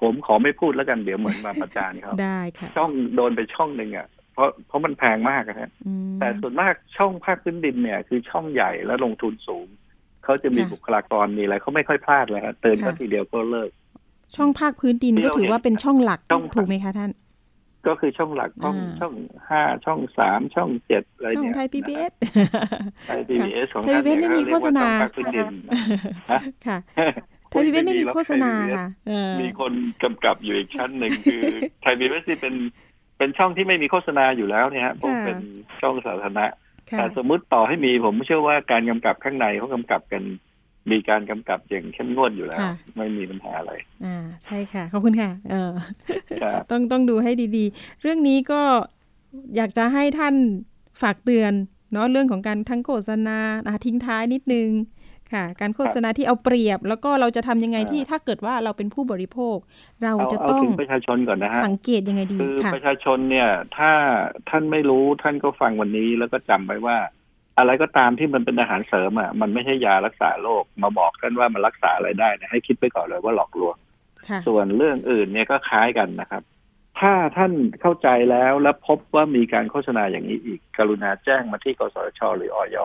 ผมขอไม่พูดแล้วกันเดี๋ยวเหมือนมาประจานเขาได้ค่ะช่องโดนไปช่องหนึ่งอะ เพราะเพราะมันแพงมากนะแต่ส่วนมากช่องภาคพื้นดินเนี่ย คือช่องใหญ่และลงทุนสูง เขาจะมีบุคลากรมีอะไรเขาไม่ค่อยพลาดเลยฮะเตือนก็ทีเดียวก็เลิก ช่องภาคพื้นดินก็ถือว่าเป็นช่องหลักถูกไหมคะท่าน ก็คือช่องหลักช่องช่องห้าช่องสามช่องเจ็ดอะไรเนี่ยช่องไทยพีบีเอสไทยพีบีเอสของไทยพีบีเอสไม่มีโฆษณาค่ะไทยพีบีเอสไม่มีโฆษณาค่ะมีคนกำกับอยู่อีกชั้นหนึ่งคือไทยพีบีเอสที่เป็น เป็นช่องที่ไม่มีโฆษณาอยู่แล้วเนี่ยฮะผมเป็นช่องสาธารณะแต่สมมุติต่อให้มีผมเชื่อว่าการกำกับข้างในเขากำกับกัน มีการกำกับอย่างเข้มงวดอยู่แล้ว ไม่มีปัญหาอะไรอ่าใช่ค่ะ ขอบคุณค่ะ เออต้องต้องดูให้ดีๆ เรื่องนี้ก็อยากจะให้ท่านฝากเตือนเนาะเรื่องของการทั้งโฆษณาทิ้งท้ายนิดนึง ค่ะ การโฆษณาที่เอาเปรียบ แล้วก็เราจะทำยังไงที่ถ้าเกิดว่าเราเป็นผู้บริโภค เราจะต้องประชาชนก่อนนะฮะสังเกตยังไงดีคือประชาชนเนี่ย ถ้าท่านไม่รู้ท่านก็ฟังวันนี้แล้วก็จำไว้ว่า อะไรก็ตามที่มันเป็นอาหารเสริมอะมันไม่ใช่ยารักษาโรคมาบอกกันว่ามันรักษาอะไรได้นะให้คิดไปก่อนเลยว่าหลอกลวงส่วนเรื่องอื่นเนี่ยก็คล้ายกันนะครับ ถ้าท่านเข้าใจแล้วและพบว่ามีการโฆษณาอย่างนี้อีก กรุณาแจ้งมาที่กสชหรืออย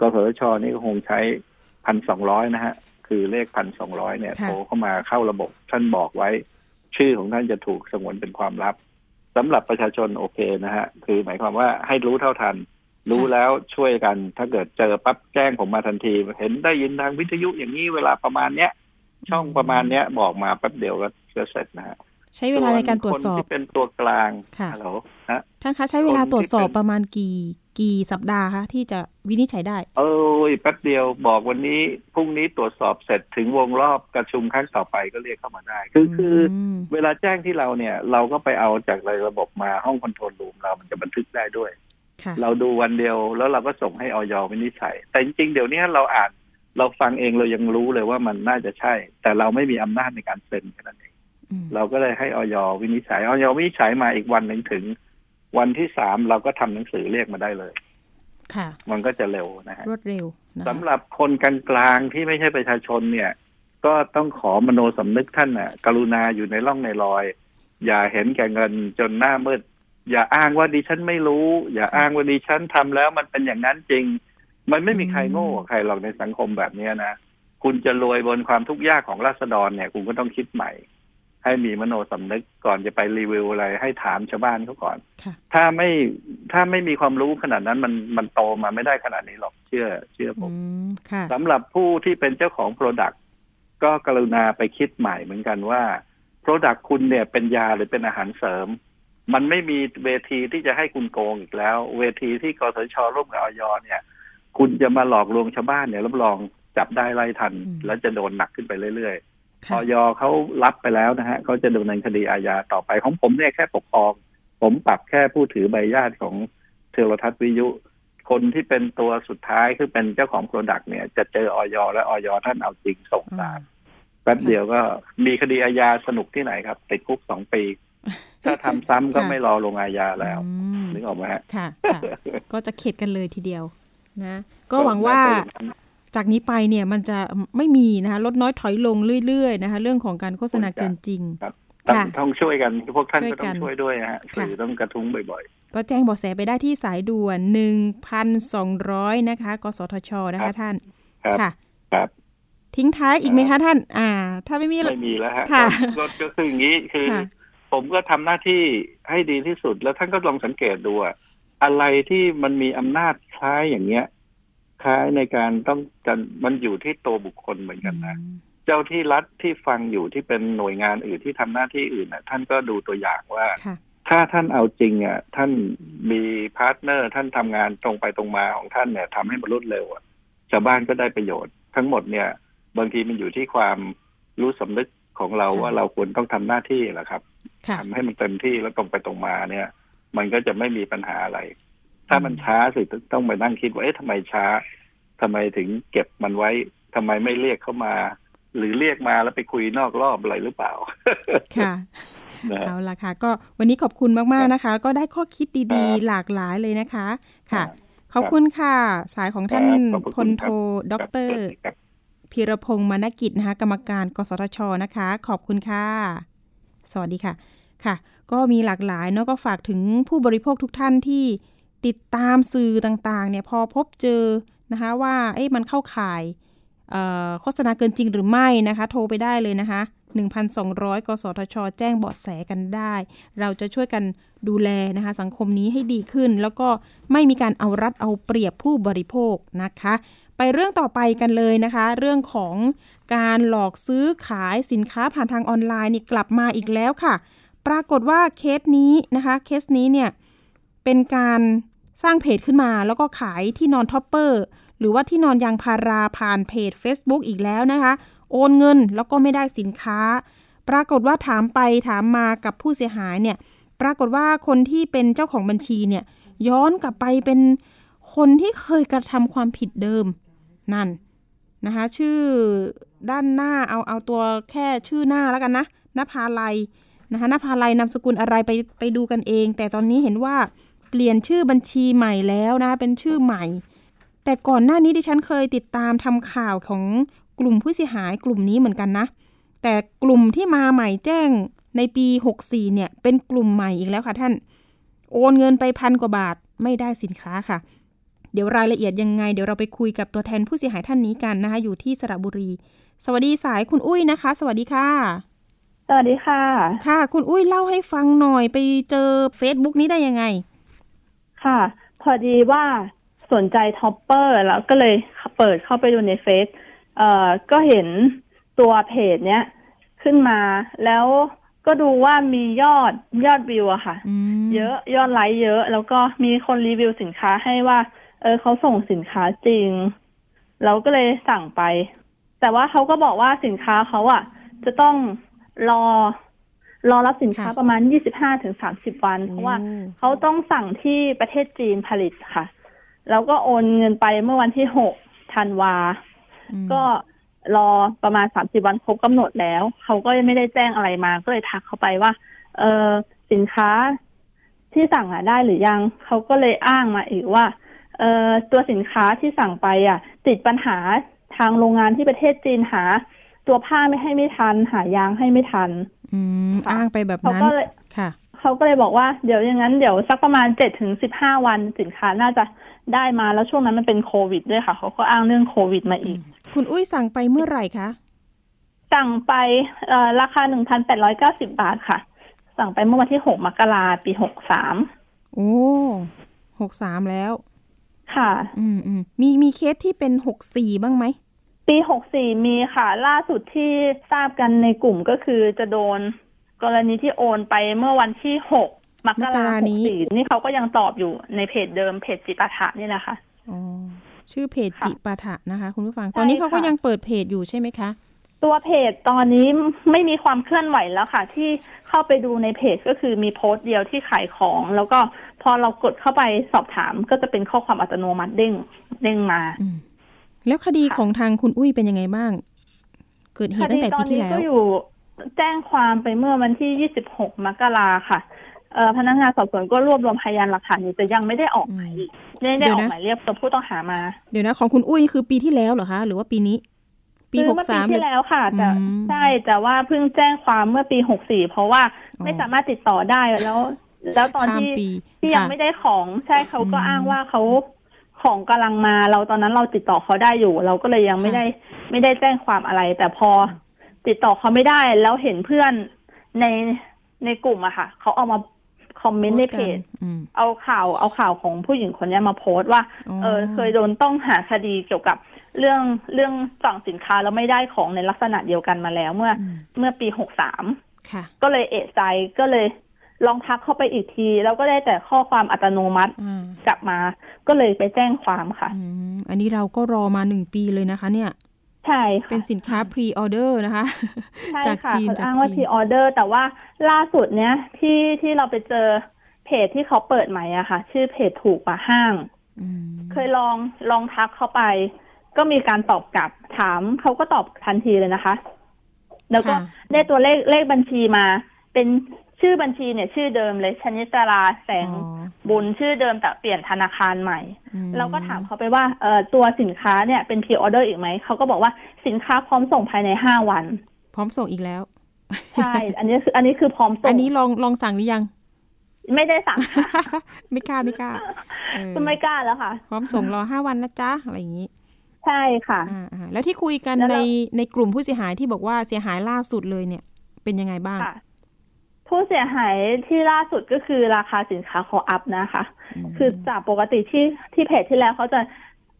กสชนี่ก็คงใช้ พันสองร้อยนะฮะ คือเลขพันสองร้อยเนี่ยโทรเข้ามาเข้าระบบท่านบอกไว้ ชื่อของท่านจะถูกสงวนเป็นความลับสำหรับประชาชนโอเคนะฮะ คือหมายความว่าให้รู้เท่าทัน รู้แล้วช่วยกัน ถ้าเกิดเจอปั๊บแจ้งผมมาทันที เห็นได้ยินทางวิทยุอย่างนี้เวลาประมาณเนี้ยช่องประมาณเนี้ยบอกมาแป๊บเดียวก็จะเสร็จนะฮะ ใช้เวลาในการตรวจสอบที่เป็นตัวกลางค่ะฮัลโหลท่านคะใช้เวลาตรวจสอบประมาณกี่กี่สัปดาห์คะที่จะวินิจฉัยได้ เออแป๊บเดียวบอกวันนี้พรุ่งนี้ตรวจสอบเสร็จถึงวงรอบประชุมครั้งต่อไปก็เรียกเข้ามาได้ คือคือเวลาแจ้งที่เราเนี่ย เราก็ไปเอาจากในระบบมาห้องคอนโทรลรูมเรามันจะบันทึกได้ด้วยเราดูวันเดียวแล้วเราก็ส่งให้ออยวินิจฉัย แต่จริงๆเดี๋ยวนี้เราอ่านเราฟังเองเรายังรู้เลยว่ามันน่าจะใช่ แต่เราไม่มีอำนาจในการเซ็นแค่นั้นเอง เราก็เลยให้ออยวินิจฉัยออยวินิจฉัยมาอีกวันหนึ่งถึง วันที่สามเราก็ทำหนังสือเรียกมาได้เลย ค่ะ มันก็จะเร็วนะฮะรวดเร็วสำหรับคนกลางๆที่ไม่ใช่ประชาชนเนี่ย ก็ต้องขอมโนสำนึกท่านน่ะ กรุณาอยู่ในร่องในรอย อย่าเห็นแก่เงินจนหน้ามืดอย่าอ้างว่าดิฉันไม่รู้ อย่าอ้างว่าดิฉันทำแล้วมันเป็นอย่างนั้นจริง มันไม่มีใครโง่ใครหรอกในสังคมแบบนี้นะคุณจะรวยบนความทุกข์ยากของราษฎรเนี่ย คุณก็ต้องคิดใหม่ ให้มีมโนสำนึกก่อนจะไปรีวิวอะไร ให้ถามชาวบ้านเขาก่อน ถ้าไม่ถ้าไม่มีความรู้ขนาดนั้นมันมันโตมาไม่ได้ขนาดนี้หรอกเชื่อ เชื่อผมสำหรับผู้ที่เป็นเจ้าของ product ก็กรุณาไปคิดใหม่เหมือนกันว่า product คุณเนี่ยเป็นยาหรือเป็นอาหารเสริม มันไม่มีเวทีที่จะให้คุณโกงอีกแล้ว เวทีที่กสทชร่วมกับอยเนี่ย คุณจะมาหลอกลวงชาวบ้านเนี่ยรับรองจับได้ไล่ทัน แล้วจะโดนหนักขึ้นไปเรื่อย อยเขารับไปแล้วนะฮะเขาจะดำเนินคดีอาญาต่อไปของผมเนี่ยแค่ปกครอง ผมปรับแค่ผู้ถือใบอนุญาตของโทรทัศน์วิทยุ คนที่เป็นตัวสุดท้ายคือเป็นเจ้าของ product เนี่ย จะเจอออยและออยท่านเอาจริงส่งศาลแป๊บเดียวก็มีคดีอาญาสนุกที่ไหนครับติดคุกสองปีถ้าทำซ้ำก็ไม่รอลงอาญาแล้วนึกออกไหมฮะค่ะ ก็จะเข็ดกันเลยทีเดียว นะ ก็หวังว่า จากนี้ไปเนี่ยมันจะไม่มีนะคะลดน้อยถอยลงเรื่อยๆนะคะเรื่องของการโฆษณาเกินจริงค่ะต้องช่วยกันพวกท่านก็ต้องช่วยด้วยฮะสื่อต้องกระทุ้งบ่อยๆ ก็แจ้งเบาะแสไปได้ที่สายด่วน1,200นะคะกสทชนะคะท่านค่ะครับทิ้งท้ายอีกไหมคะท่าน อ่า ถ้าไม่มีไม่มีแล้วฮะก็คืออย่างนี้คือ ผมก็ทำหน้าที่ให้ดีที่สุดแล้วท่านก็ลองสังเกตดูอะไรที่มันมีอำนาจคล้ายอย่างเงี้ย คล้ายในการต้องกันมันอยู่ที่ตัวบุคคลเหมือนกันนะเจ้าที่รัฐที่ฟังอยู่ที่เป็นหน่วยงานอื่นที่ทำหน้าที่อื่นน่ะท่านก็ดูตัวอย่างว่า ถ้าท่านเอาจริงอะท่านมีpartner ท่านทำงานตรงไปตรงมาของท่านเนี่ยทำให้มันรวดเร็วอะชาวบ้านก็ได้ประโยชน์ ทั้งหมดเนี่ย บางทีมันอยู่ที่ความรู้สำนึกของเราว่าเราควรต้องทำหน้าที่แหละครับทำให้มันเต็มที่แล้วตรงไปตรงมาเนี่ย มันก็จะไม่มีปัญหาอะไร ถ้ามันช้าสิต้องไปนั่งคิดว่าเอ๊ะทำไมช้าทำไมถึงเก็บมันไว้ทำไมไม่เรียกเข้ามา หรือเรียกมาแล้วไปคุยนอกรอบอะไรหรือเปล่า ค่ะเอาละค่ะ ก็วันนี้ขอบคุณมาก ๆ นะคะ ก็ได้ข้อคิดดีๆ หลากหลายเลยนะคะ ค่ะ ขอบคุณค่ะ สายของท่านพลโทด็อกเตอร์พีรพงศ์มานกิจนะคะ กรรมการกสทชนะคะ ขอบคุณค่ะ สวัสดีค่ะ ค่ะ ก็มีหลากหลายเนาะก็ฝากถึงผู้บริโภคทุกท่านที่ ติดตามสื่อต่างๆเนี่ยพอพบเจอนะคะว่าเอ๊ะมันเข้าข่ายโฆษณาเกินจริงหรือไม่นะคะ โทรไปได้เลยนะคะ 1,200 กสทช แจ้งเบาะแสกันได้ เราจะช่วยกันดูแลนะคะสังคมนี้ให้ดีขึ้น แล้วก็ไม่มีการเอารัดเอาเปรียบผู้บริโภคนะคะ ไปเรื่องต่อไปกันเลยนะคะ เรื่องของการหลอกซื้อขายสินค้าผ่านทางออนไลน์นี่กลับมาอีกแล้วค่ะ ปรากฏว่าเคสนี้นะคะเคสนี้เนี่ย เป็นการสร้างเพจขึ้นมาแล้วก็ขายที่นอน topper หรือว่าที่นอนยางพาราผ่านเพจ Facebook อีกแล้วนะคะ โอนเงินแล้วก็ไม่ได้สินค้า ปรากฏว่าถามไปถามมากับผู้เสียหายเนี่ย ปรากฏว่าคนที่เป็นเจ้าของบัญชีเนี่ย ย้อนกลับไปเป็นคนที่เคยกระทำความผิดเดิมนั่นนะคะ ชื่อด้านหน้าเอาเอาตัวแค่ชื่อหน้าแล้วกันนะนภาลัยนะคะนภาลัยนามสกุลอะไรไปไปดูกันเอง แต่ตอนนี้เห็นว่า เปลี่ยนชื่อบัญชีใหม่แล้วนะ เป็นชื่อใหม่ แต่ก่อนหน้านี้ดิฉันเคยติดตามทำข่าวของกลุ่มผู้เสียหายกลุ่มนี้เหมือนกันนะ แต่กลุ่มที่มาใหม่แจ้งในปี 64 เนี่ย เป็นกลุ่มใหม่อีกแล้วค่ะท่าน โอนเงินไปพันกว่าบาทไม่ได้สินค้าค่ะ เดี๋ยวรายละเอียดยังไง เดี๋ยวเราไปคุยกับตัวแทนผู้เสียหายท่านนี้กันนะคะอยู่ที่สระบุรี สวัสดีสายคุณอุ้ยนะคะ สวัสดีค่ะ สวัสดีค่ะ ค่ะ คุณอุ้ยเล่าให้ฟังหน่อยไปเจอ Facebook นี้ได้ยังไง ค่ะ พอดีว่าสนใจ topper แล้วก็เลยเปิดเข้าไปดูในเฟซเอ่อก็เห็นตัวเพจเนี้ยขึ้นมา แล้วก็ดูว่ามียอดยอดวิวอะค่ะ เยอะยอดไลค์เยอะ แล้วก็มีคนรีวิวสินค้าให้ว่า เออเขาส่งสินค้าจริง เราก็เลยสั่งไป แต่ว่าเขาก็บอกว่าสินค้าเขาอะจะต้องรอ รอรับสินค้าประมาณยี่สิบห้าถึงสามสิบวัน เพราะว่าเขาต้องสั่งที่ประเทศจีนผลิตค่ะ แล้วก็โอนเงินไปเมื่อวันที่หกธันวา ก็รอประมาณสามสิบวันครบกำหนดแล้ว เขาก็ไม่ได้แจ้งอะไรมา ก็เลยทักเขาไปว่า เออสินค้าที่สั่งอะได้หรือยัง เขาก็เลยอ้างมาอีกว่า เออตัวสินค้าที่สั่งไปอะติดปัญหาทางโรงงานที่ประเทศจีนหา ตัวผ้าไม่ให้ไม่ทัน หายางให้ไม่ทัน อืมอ้างไปแบบนั้นค่ะเขาก็เลยบอกว่าเดี๋ยวอย่างนั้นเดี๋ยวสักประมาณเจ็ดถึงสิบห้าวันสินค้าน่าจะได้มาแล้วช่วงนั้นมันเป็นโควิดด้วยค่ะ เขาก็อ้างเรื่องโควิดมาอีก คุณอุ้ยสั่งไปเมื่อไหร่คะสั่งไปราคาหนึ่งพันแปดร้อยเก้าสิบาทค่ะ สั่งไปเมื่อวันที่หกมกราปีหกสามโอ้หกสามแล้ว ค่ะ อืมอืมมีมีเคสที่เป็นหกสี่บ้างไหม ปีหกสี่มีค่ะ ล่าสุดที่ทราบกันในกลุ่มก็คือจะโดน กรณีที่โอนไปเมื่อวันที่หกมกราคมสี่นี่เขาก็ยังตอบอยู่ในเพจเดิมเพจจิปาถะนี่แหละค่ะอ๋อชื่อเพจจิปาถะนะคะ คุณผู้ฟัง ตอนนี้เขาก็ยังเปิดเพจอยู่ใช่ไหมคะ ตัวเพจตอนนี้ไม่มีความเคลื่อนไหวแล้วค่ะ ที่เข้าไปดูในเพจก็คือมีโพสต์เดียวที่ขายของ แล้วก็พอเรากดเข้าไปสอบถามก็จะเป็นข้อความอัตโนมัติเด้งเด้งมา แล้วคดีของทางคุณอุ้ยเป็นยังไงบ้าง เกิดเหตุตั้งแต่ปีที่แล้วก็อยู่แจ้งความไปเมื่อวันที่ 26 มกราค่ะพนักงานสอบสวนก็รวบรวมพยานหลักฐานอยู่แต่ยังไม่ได้ออกหมายไม่ได้ออกหมายเรียกตัวผู้ต้องหามา เดี๋ยวนะ ของคุณอุ้ยคือปีที่แล้วเหรอคะ หรือว่าปีนี้ ปีหกสามปีที่แล้วค่ะแต่ใช่แต่ว่าเพิ่งแจ้งความเมื่อปีหกสี่เพราะว่าไม่สามารถติดต่อได้แล้ว แล้วตอนที่ที่ยังไม่ได้ของใช่เขาก็อ้างว่าเขา ของกำลังมาเราตอนนั้นเราติดต่อเขาได้อยู่ เราก็เลยยังไม่ได้ไม่ได้แจ้งความอะไร แต่พอติดต่อเขาไม่ได้แล้วเห็นเพื่อนในในกลุ่มอะค่ะเขาเอามาคอมเมนต์ในเพจเอาข่าวเอาข่าวของผู้หญิงคนนี้มาโพสต์ว่า เออเคยโดนต้องหาคดีเกี่ยวกับเรื่องเรื่องสั่งสินค้าแล้วไม่ได้ของในลักษณะเดียวกันมาแล้วเมื่อ เมื่อปีหกสามก็เลยเอะใจก็เลย ลองทักเข้าไปอีกที แล้วก็ได้แต่ข้อความอัตโนมัติกลับมา ก็เลยไปแจ้งความค่ะอันนี้เราก็รอมาหนึ่งปีเลยนะคะ เนี่ย ใช่เป็นสินค้าพรีออเดอร์นะคะ จากจีนจากจีนอ้างว่าพรีออเดอร์แต่ว่าล่าสุดเนี้ยที่ที่เราไปเจอเพจที่เขาเปิดใหม่อะค่ะ ชื่อเพจถูกกว่าห้างเคยลองลองทักเข้าไป ก็มีการตอบกลับถามเขาก็ตอบทันทีเลยนะคะ แล้วก็ได้ตัวเลขเลขบัญชีมา เป็น ชื่อบัญชีเนี่ยชื่อเดิมเลยชนิตราแสงบุญชื่อเดิมแต่เปลี่ยนธนาคารใหม่ เราก็ถามเขาไปว่าเออตัวสินค้าเนี่ยเป็นพีออเดอร์อีกไหม เขาก็บอกว่าสินค้าพร้อมส่งภายในห้าวัน พร้อมส่งอีกแล้ว ใช่ อันนี้คืออันนี้คือพร้อมส่ง อันนี้ลองลองสั่งหรือยัง ไม่ได้สั่ง ไม่กล้าไม่กล้าก็ไม่กล้าแล้วค่ะ พร้อมส่งรอห้าวันนะจ๊ะอะไรอย่างนี้ใช่ค่ะอ่าแล้วที่คุยกันในในกลุ่มผู้เสียหายที่บอกว่าเสียหายล่าสุดเลยเนี่ย เป็นยังไงบ้าง ผู้เสียหายที่ล่าสุดก็คือราคาสินค้าเขาอัพนะคะ คือจากปกติที่ที่เพจที่แล้วเขาจะ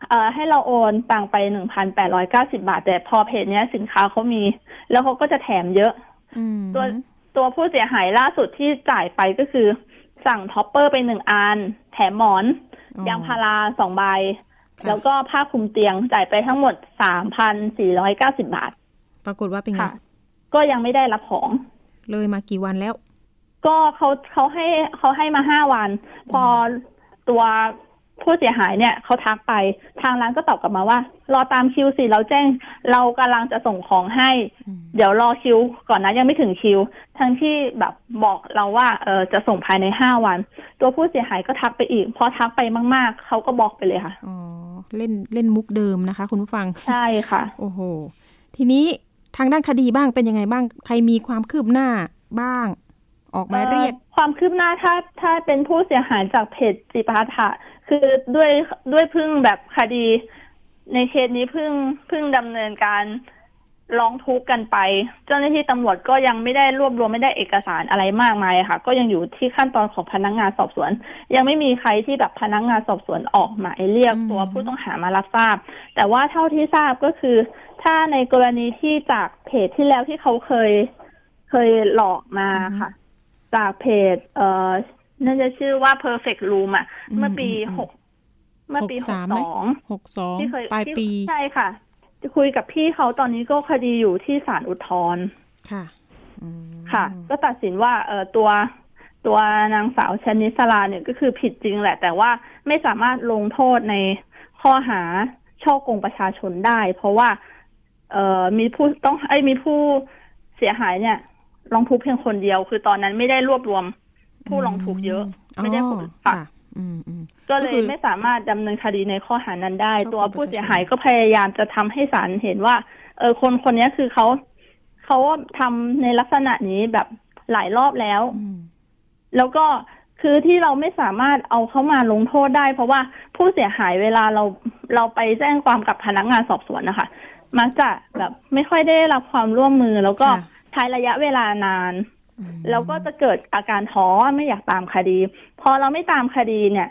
เอ่อให้เราโอนตังไปหนึ่งพันแปดร้อยเก้าสิบาท แต่พอเพจเนี้ยสินค้าเขามี แล้วเขาก็จะแถมเยอะตัวตัวผู้เสียหายล่าสุดที่จ่ายไปก็คือ สั่ง topper ไปหนึ่งอัน แถมหมอน ยางพาราสองใบ แล้วก็ผ้าคลุมเตียงจ่ายไปทั้งหมดสามพันสี่ร้อยเก้าสิบบาท ปรากฏว่าเป็นไงก็ยังไม่ได้รับของ เลยมากี่วันแล้ว ก็เขาเขาให้เขาให้มาห้าวัน พอตัวผู้เสียหายเนี่ยเขาทักไปทางร้านก็ตอบกลับมาว่า รอตามคิวสิเราแจ้งเรากำลังจะส่งของให้ เดี๋ยวรอคิว ก่อนนะยังไม่ถึงคิว ทั้งที่แบบบอกเราว่าเออจะส่งภายในห้าวัน ตัวผู้เสียหายก็ทักไปอีก พอทักไปมาก ๆเขาก็บอกไปเลยค่ะอ๋อเล่นเล่นมุกเดิมนะคะ คุณผู้ฟังใช่ค่ะ โอ้โห ทีนี้ ทางด้านคดีบ้างเป็นยังไงบ้าง ใครมีความคืบหน้าบ้าง ออกมาเรียก ความคืบหน้าถ้าถ้าเป็นผู้เสียหายจากเพจจิปาถะคือด้วยด้วยพึ่งแบบคดี ในเคสนี้พึ่งพึ่งดำเนินการ ร้องทุกข์กันไป เจ้าหน้าที่ตำรวจก็ยังไม่ได้รวบรวมไม่ได้เอกสารอะไรมากมายค่ะ ก็ยังอยู่ที่ขั้นตอนของพนักงงานสอบสวน ยังไม่มีใครที่แบบพนักงงานสอบสวนออกหมายเรียกตัวผู้ต้องหามารับทราบ แต่ว่าเท่าที่ทราบก็คือ ถ้าในกรณีที่จากเพจที่แล้วที่เขาเคยเคยหลอกมาค่ะ จากเพจ เอ่อน่าจะชื่อว่า perfect room อะ เมื่อปีหกเมื่อปีหกสองหกสองที่เคยปลายปีใช่ค่ะ จะคุยกับพี่เขาตอนนี้ก็คดีอยู่ที่ศาลอุทธรณ์ค่ะค่ะ ก็ตัดสินว่าเออตัวตัวนางสาวชนิสลาเนี่ยก็คือผิดจริงแหละ แต่ว่าไม่สามารถลงโทษในข้อหาช่อกงประชาชนได้ เพราะว่า เอ่อมีผู้ต้องไอ้มีผู้เสียหายเนี่ยร้องทุกข์เพียงคนเดียว คือตอนนั้นไม่ได้รวบรวมผู้ร้องทุกข์เยอะ ไม่ได้ผลค่ะ ก็เลยไม่สามารถดำเนินคดีในข้อหานั้นได้ ตัวผู้เสียหายก็พยายามจะทำให้ศาลเห็นว่า เออคนคนนี้คือเขาเขาทำในลักษณะนี้แบบหลายรอบแล้ว แล้วก็คือที่เราไม่สามารถเอาเขามาลงโทษได้ เพราะว่าผู้เสียหายเวลาเราเราไปแจ้งความกับพนักงานสอบสวนนะคะ มักจะแบบไม่ค่อยได้รับความร่วมมือแล้วก็ใช้ระยะเวลานาน แล้วก็จะเกิดอาการท้อไม่อยากตามคดี พอเราไม่ตามคดีเนี่ย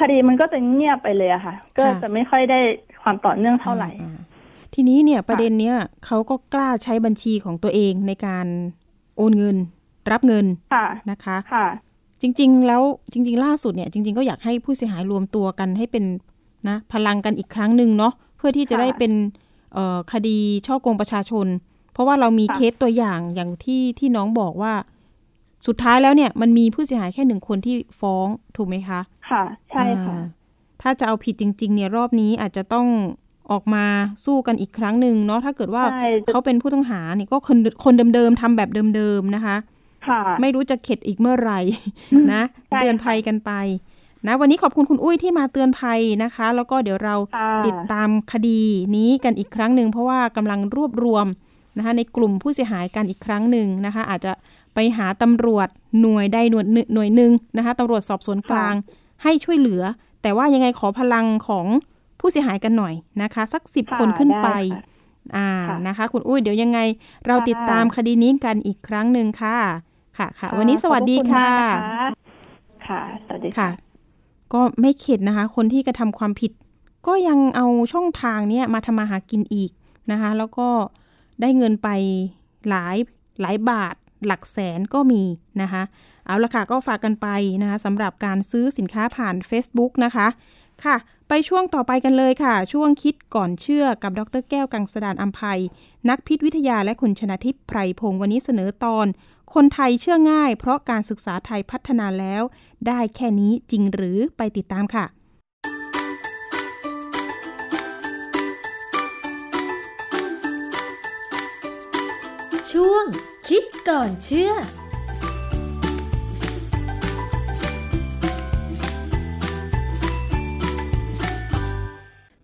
คดีมันก็จะเงียบไปเลยอะค่ะ ก็จะไม่ค่อยได้ความต่อเนื่องเท่าไหร่ ทีนี้เนี่ยประเด็นเนี้ยเขาก็กล้าใช้บัญชีของตัวเองในการโอนเงิน รับเงินนะคะค่ะ จริง ๆ แล้วจริง ๆ ล่าสุดเนี่ย จริง ๆ ก็อยากให้ผู้เสียหายรวมตัวกันให้เป็นนะพลังกันอีกครั้งหนึ่งเนาะเพื่อที่จะได้เป็นคดีช่อโกงประชาชน เพราะว่าเรามีเคสตัวอย่างอย่างที่ที่น้องบอกว่า สุดท้ายแล้วเนี่ย มันมีผู้เสียหายแค่หนึ่งคนที่ฟ้องถูกไหมคะ ค่ะ ใช่ค่ะ ถ้าจะเอาผิดจริง ๆ เนี่ยรอบนี้อาจจะต้องออกมาสู้กันอีกครั้งหนึ่งเนาะถ้าเกิดว่าเขาเป็นผู้ต้องหาเนี่ยก็คนคนเดิมๆทำแบบเดิมๆนะคะ ค่ะ ไม่รู้จะเข็ดอีกเมื่อไหร่นะเตือนภัยกันไปนะวันนี้ขอบคุณคุณอุ้ยที่มาเตือนภัยนะคะ แล้วก็เดี๋ยวเราติดตามคดีนี้กันอีกครั้งหนึ่งเพราะว่ากำลังรวบรวม นะคะในกลุ่มผู้เสียหายกันอีกครั้งหนึ่งนะคะอาจจะไปหาตำรวจหน่วยใดหน่วยหน่วยหนึ่งนะคะตำรวจสอบสวนกลางให้ช่วยเหลือ แต่ว่ายังไงขอพลังของผู้เสียหายกันหน่อยนะคะ สักสิบคนขึ้นไปอ่านะคะ คุณอุ้ยเดี๋ยวยังไงเราติดตามคดีนี้กันอีกครั้งหนึ่งค่ะ ค่ะค่ะ วันนี้สวัสดีค่ะ ค่ะสวัสดีค่ะ ก็ไม่เข็ดนะคะ คนที่กระทำความผิด ก็ยังเอาช่องทางเนี้ยมาทำมาหากินอีกนะคะ แล้วก็ ได้เงินไปหลายหลายบาทหลักแสนก็มีนะคะ เอาละค่ะก็ฝากกันไปนะคะสำหรับการซื้อสินค้าผ่าน Facebook นะคะ ค่ะ ไปช่วงต่อไปกันเลยค่ะ ช่วงคิดก่อนเชื่อกับดรแก้วกังสดานอัมภัย นักพิษวิทยาและคุณชนะทิพย์ไพรพงศ์วันนี้เสนอตอน คนไทยเชื่อง่าย เพราะการศึกษาไทยพัฒนาแล้ว ได้แค่นี้จริงหรือไปติดตามค่ะ คิดก่อนเชื่อ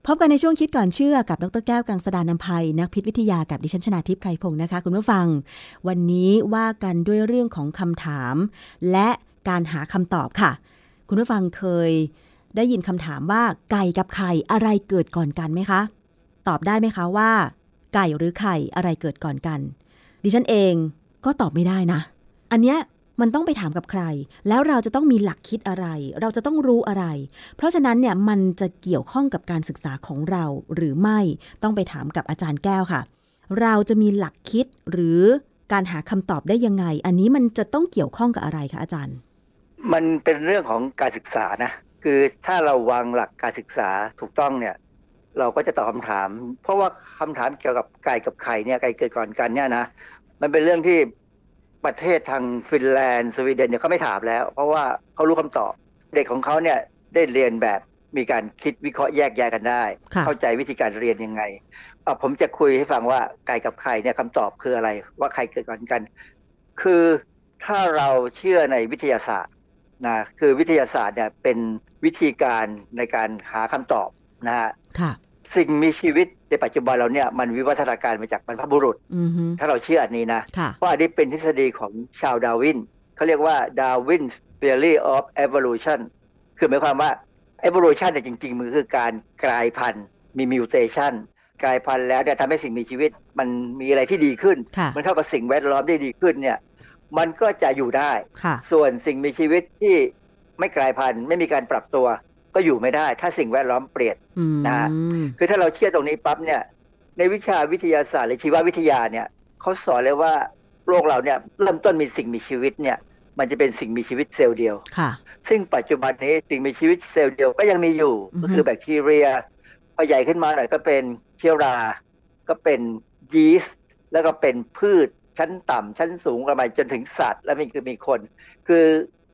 พบกันในช่วงคิดก่อนเชื่อกับดรแก้วกังสดานนภัย นักพิษวิทยากับดิฉันชนาทิพไพรพงศ์นะคะ คุณผู้ฟัง วันนี้ว่ากันด้วยเรื่องของคำถาม และการหาคำตอบค่ะ คุณผู้ฟังเคยได้ยินคำถามว่าไก่กับไข่อะไรเกิดก่อนกันไหมคะ ตอบได้ไหมคะว่า ไก่หรือไข่อะไรเกิดก่อนกัน ดิฉันเองก็ตอบไม่ได้นะ อันเนี้ยมันต้องไปถามกับใคร แล้วเราจะต้องมีหลักคิดอะไร เราจะต้องรู้อะไร เพราะฉะนั้นเนี่ยมันจะเกี่ยวข้องกับการศึกษาของเราหรือไม่ต้องไปถามกับอาจารย์แก้วค่ะ เราจะมีหลักคิดหรือการหาคำตอบได้ยังไง อันนี้มันจะต้องเกี่ยวข้องกับอะไรคะอาจารย์ มันเป็นเรื่องของการศึกษานะ คือถ้าเราวางหลักการศึกษาถูกต้องเนี่ย เราก็จะตอบคำถาม เพราะว่าคำถามเกี่ยวกับไก่กับไข่เนี่ยไก่เกิดก่อนกันเนี่ยนะมันเป็นเรื่องที่ประเทศทางฟินแลนด์สวีเดนเนี่ยเขาไม่ถามแล้ว เพราะว่าเขารู้คำตอบ เด็กของเขาเนี่ยได้เรียนแบบมีการคิดวิเคราะห์แยกแยะกันได้ เข้าใจวิธีการเรียนยังไงผมจะคุยให้ฟังว่าไก่กับไข่เนี่ยคำตอบคืออะไร ว่าใครเกิดก่อนกัน คือถ้าเราเชื่อในวิทยาศาสตร์นะคือวิทยาศาสตร์เนี่ยเป็นวิธีการในการหาคำตอบ นะฮะสิ่งมีชีวิตในปัจจุบันเราเนี่ยมันวิวัฒนาการมาจากบรรพบุรุษ ถ้าเราเชื่ออันนี้นะเพราะอันนี้เป็นทฤษฎีของชาวดาวินเขาเรียกว่าดาวิน theory of evolution คือหมายความว่า evolution เนี่ยจริง ๆ มันคือการกลายพันธุ์มี mutation กลายพันธุ์แล้วเนี่ยทำให้สิ่งมีชีวิตมันมีอะไรที่ดีขึ้น มันเท่ากับสิ่งแวดล้อมได้ดีขึ้นเนี่ยมันก็จะอยู่ได้ ส่วนสิ่งมีชีวิตที่ไม่กลายพันธุ์ไม่มีการปรับตัว ก็อยู่ไม่ได้ ถ้าสิ่งแวดล้อมเปลี่ยนนะฮะคือถ้าเราเชื่อตรงนี้ปั๊บเนี่ย ในวิชาวิทยาศาสตร์หรือชีววิทยาเนี่ยเขาสอนเลยว่าโลกเราเนี่ยเริ่มต้นมีสิ่งมีชีวิตเนี่ย มันจะเป็นสิ่งมีชีวิตเซลล์เดียวค่ะ ซึ่งปัจจุบันนี้สิ่งมีชีวิตเซลล์เดียวก็ยังมีอยู่ ก็คือแบคทีเรียพอใหญ่ขึ้นมาหน่อยก็เป็นเชื้อรา ก็เป็นยีสต์แล้วก็เป็นพืชชั้นต่ำชั้นสูงประมาณจนถึงสัตว์ แล้วมีคือมีคน คือ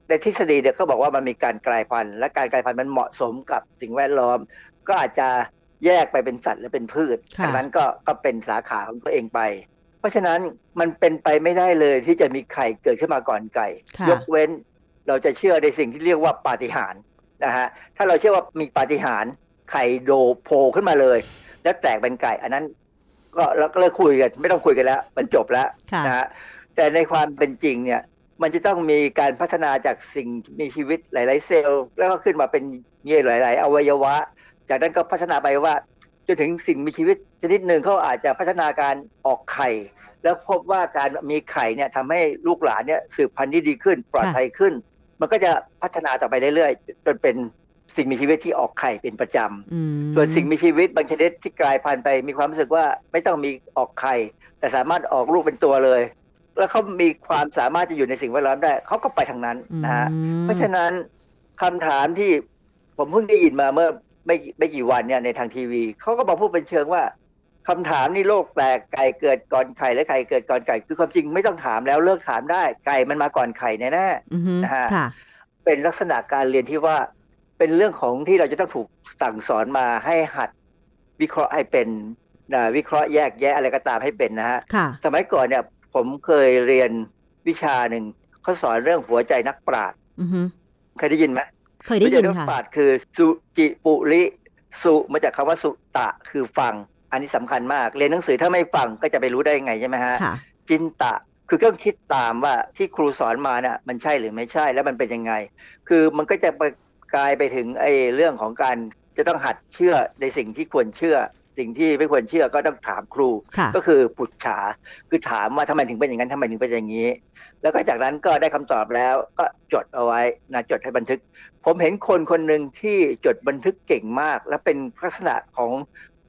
ในทฤษฎีเนี่ยเขาบอกว่ามันมีการกลายพันธุ์ และการกลายพันธุ์มันเหมาะสมกับสิ่งแวดล้อม ก็อาจจะแยกไปเป็นสัตว์และเป็นพืชดังนั้นก็ก็เป็นสาขาของตัวเองไป เพราะฉะนั้นมันเป็นไปไม่ได้เลยที่จะมีไข่เกิดขึ้นมาก่อนไก่ ยกเว้นเราจะเชื่อในสิ่งที่เรียกว่าปาฏิหาริย์นะฮะถ้าเราเชื่อว่ามีปาฏิหาริย์ไข่โดโผล่ขึ้นมาเลย แล้วแตกเป็นไก่ อันนั้นก็เราก็เลยคุยกันไม่ต้องคุยกันแล้ว มันจบแล้วนะฮะแต่ในความเป็นจริงเนี่ย มันจะต้องมีการพัฒนาจากสิ่งมีชีวิตหลาย ๆ เซลล์ แล้วก็ขึ้นมาเป็นเงี้ยหลาย ๆ อวัยวะ จากนั้นก็พัฒนาไปว่าจนถึงสิ่งมีชีวิตชนิดหนึ่งเขาอาจจะพัฒนาการออกไข่ แล้วพบว่าการมีไข่เนี่ยทำให้ลูกหลานเนี่ยสืบพันธุ์ที่ดีขึ้นปลอดภัยขึ้น มันก็จะพัฒนาต่อไปเรื่อยๆจนเป็นสิ่งมีชีวิตที่ออกไข่เป็นประจำส่วนสิ่งมีชีวิตบางชนิดที่กลายพันธุ์ไปมีความรู้สึกว่าไม่ต้องมีออกไข่ แต่สามารถออกลูกเป็นตัวเลย แล้วเขามีความสามารถจะอยู่ในสิ่งแวดล้อมได้เขาก็ไปทางนั้นนะฮะเพราะฉะนั้นคำถามที่ผมเพิ่งได้ยินมาเมื่อไม่ไม่กี่วันเนี่ยในทางทีวีเขาก็บอกพูดเป็นเชิงว่าคำถามนี่โลกแตกไก่เกิดก่อนไข่และไข่เกิดก่อนไก่ คือความจริงไม่ต้องถามแล้วเลิกถามได้ไก่มันมาก่อนไข่แน่แน่นะฮะเป็นลักษณะการเรียนที่ว่าเป็นเรื่องของที่เราจะต้องถูกสั่งสอนมาให้หัดวิเคราะห์ให้เป็นวิเคราะห์แยกแยะอะไรก็ตามให้เป็นนะฮะสมัยก่อนเนี่ย ผมเคยเรียนวิชาหนึ่งเขาสอนเรื่องหัวใจนักปราชญ์เคยได้ยินไหมเคยได้ยินค่ะนักปราชญ์คือสุจิปุริสุมาจากคำว่าสุตะคือฟัง อันนี้สำคัญมากเรียนหนังสือถ้าไม่ฟังก็จะไปรู้ได้ไงใช่ไหมฮะจินตะคือต้องคิดตามว่าที่ครูสอนมาเนี่ยมันใช่หรือไม่ใช่แล้วมันเป็นยังไง คือมันก็จะไปกลายไปถึงไอ้เรื่องของการจะต้องหัดเชื่อในสิ่งที่ควรเชื่อ สิ่งที่ไม่ควรเชื่อก็ต้องถามครู ก็คือปุจฉาคือถามว่าทำไมถึงเป็นอย่างนั้นทำไมถึงเป็นอย่างนี้ แล้วก็จากนั้นก็ได้คำตอบแล้วก็จดเอาไว้นะจดให้บันทึก ผมเห็นคนคนหนึ่งที่จดบันทึกเก่งมาก และเป็นลักษณะของ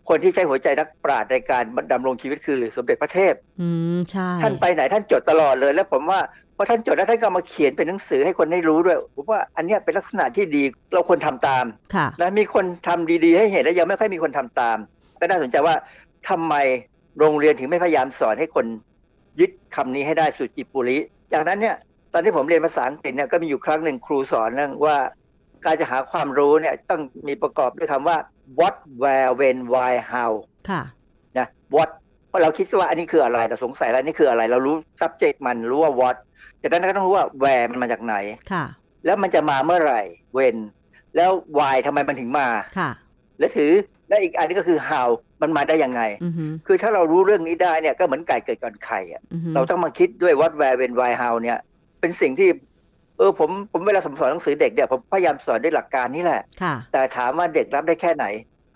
คนที่ใช้หัวใจนักปราชญ์ในการดำรงชีวิตคือสมเด็จพระเทพ อืมใช่ท่านไปไหนท่านจดตลอดเลย แล้วผมว่าพอท่านจดแล้วท่านก็มาเขียนเป็นหนังสือให้คนได้รู้ด้วยผมว่าอันนี้เป็นลักษณะที่ดีเราควรทำตามค่ะและมีคนทำดีๆ ให้เห็นแล้วยังไม่ค่อยมีคนทำตาม ก็น่าสนใจว่าทำไมโรงเรียนถึงไม่พยายามสอนให้คนยึดคำนี้ให้ได้สุจิปุริ จากนั้นเนี่ยตอนที่ผมเรียนภาษาอังกฤษเนี่ยก็มีอยู่ครั้งหนึ่งครูสอนเรื่องว่าการจะหาความรู้เนี่ยต้องมีประกอบด้วยคำว่า what where when why how ค่ะนะ what เพราะเราคิดว่าอันนี้คืออะไรเราสงสัยแล้วนี่คืออะไร เรารู้ subject มันรู้ว่า what จากนั้นก็ต้องรู้ว่า where มันมาจากไหนค่ะ แล้วมันจะมาเมื่อไหร่ when แล้ว why ทำไมมันถึงมาค่ะ และถือ และอีกอันนี้ก็คือ how มันมาได้ยังไง คือถ้าเรารู้เรื่องนี้ได้เนี่ยก็เหมือนไก่เกิดก่อนไข่อะเราต้องมาคิดด้วย what where when why how เนี่ย เป็นสิ่งที่ เออผมผมเวลาสอนหนังสือเด็กเนี่ยผมพยายามสอนด้วยหลักการนี้แหละ แต่ถามว่าเด็กรับได้แค่ไหน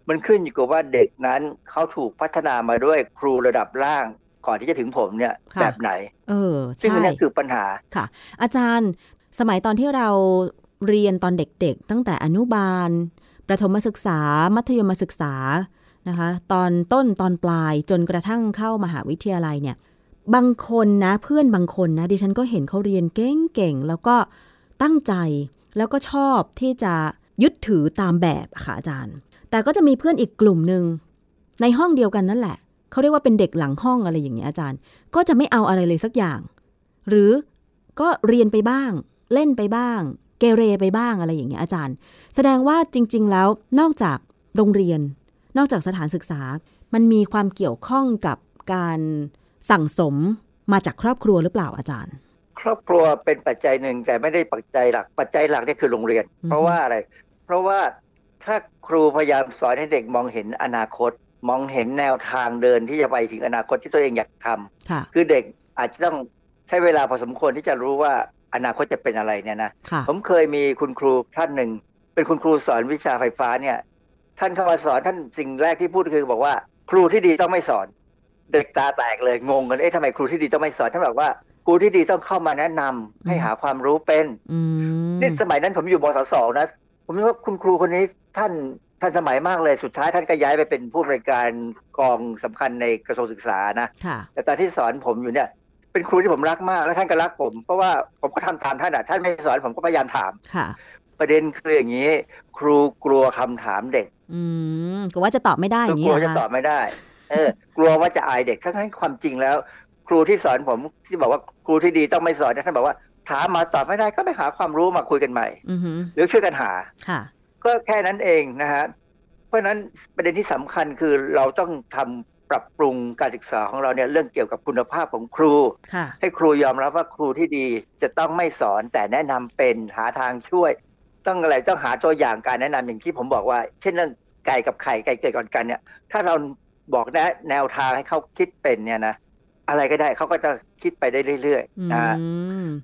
มันขึ้นอยู่กับว่าเด็กนั้นเขาถูกพัฒนามาด้วยครูระดับล่างก่อนที่จะถึงผมเนี่ยแบบไหน เออซึ่งนี่คือปัญหาค่ะ อาจารย์สมัยตอนที่เราเรียนตอนเด็กๆ ตั้งแต่อนุบาล ประถมศึกษา มัธยมศึกษานะคะตอนต้นตอนปลายจนกระทั่งเข้ามหาวิทยาลัยเนี่ยบางคนนะเพื่อนบางคนนะดิฉันก็เห็นเขาเรียนเก่งๆ แล้วก็ตั้งใจแล้วก็ชอบที่จะยึดถือตามแบบค่ะอาจารย์ แต่ก็จะมีเพื่อนอีกกลุ่มหนึ่งในห้องเดียวกันนั่นแหละ เขาเรียกว่าเป็นเด็กหลังห้องอะไรอย่างเงี้ยอาจารย์ ก็จะไม่เอาอะไรเลยสักอย่าง หรือก็เรียนไปบ้าง เล่นไปบ้าง เกเรไปบ้างอะไรอย่างเงี้ยอาจารย์ แสดงว่าจริง ๆ แล้วนอกจากโรงเรียน นอกจากสถานศึกษา มันมีความเกี่ยวข้องกับการสั่งสมมาจากครอบครัวหรือเปล่าอาจารย์ ครอบครัวเป็นปัจจัยหนึ่งแต่ไม่ได้ปัจจัยหลัก ปัจจัยหลักนี่คือโรงเรียน เพราะว่าอะไร เพราะว่าถ้าครูพยายามสอนให้เด็กมองเห็นอนาคต มองเห็นแนวทางเดินที่จะไปถึงอนาคตที่ตัวเองอยากทำคือเด็กอาจจะต้องใช้เวลาพอสมควรที่จะรู้ว่า อนาคตจะเป็นอะไรเนี่ยนะผมเคยมีคุณครูท่านหนึ่ง เป็นคุณครูสอนวิชาไฟฟ้าเนี่ย ท่านเข้ามาสอนท่านสิ่งแรกที่พูดคือบอกว่า ครูที่ดีต้องไม่สอน เด็กตาแตกเลยงงกันเอ๊ะทำไมครูที่ดีต้องไม่สอนท่านบอกว่าครูที่ดีต้องเข้ามาแนะนำให้หาความรู้เป็นนี่สมัยนั้นผมอยู่มศสนะผมว่าคุณครูคนนี้ท่านท่านสมัยมากเลยสุดท้ายท่านก็ย้ายไปเป็นผู้บริการกองสำคัญในกระทรวงศึกษานะแต่ตอนที่สอนผมอยู่เนี่ย เป็นครูที่ผมรักมาก แล้วท่านก็รักผม เพราะว่าผมก็ทำตามท่านอะท่านไม่สอนผมก็พยายามถามค่ะ ประเด็นคืออย่างนี้ ครูกลัวคำถามเด็ก อืมกลัวว่าจะตอบไม่ได้อย่างนี้กลัวจะตอบไม่ได้ เออ กลัวว่าจะอายเด็กทั้งที่ความจริงแล้ว ครูที่สอนผมที่บอกว่าครูที่ดีต้องไม่สอนท่านบอกว่าถามมาตอบไม่ได้ก็ไปหาความรู้มาคุยกันใหม่หรือช่วยกันหาค่ะก็แค่นั้นเองนะฮะเพราะนั้นประเด็นที่สำคัญคือเราต้องทำ ปรับปรุงการศึกษาของเราเนี่ยเรื่องเกี่ยวกับคุณภาพของครู ให้ครูยอมรับว่าครูที่ดีจะต้องไม่สอนแต่แนะนำเป็นหาทางช่วย ต้องอะไรต้องหาตัวอย่างการแนะนำอย่างที่ผมบอกว่า เช่นเรื่องไก่กับไข่ไก่เกิดก่อนกันเนี่ยถ้าเราบอกแนะแนวทางให้เขาคิดเป็นเนี่ยนะอะไรก็ได้เขาก็จะคิดไปได้เรื่อยๆนะ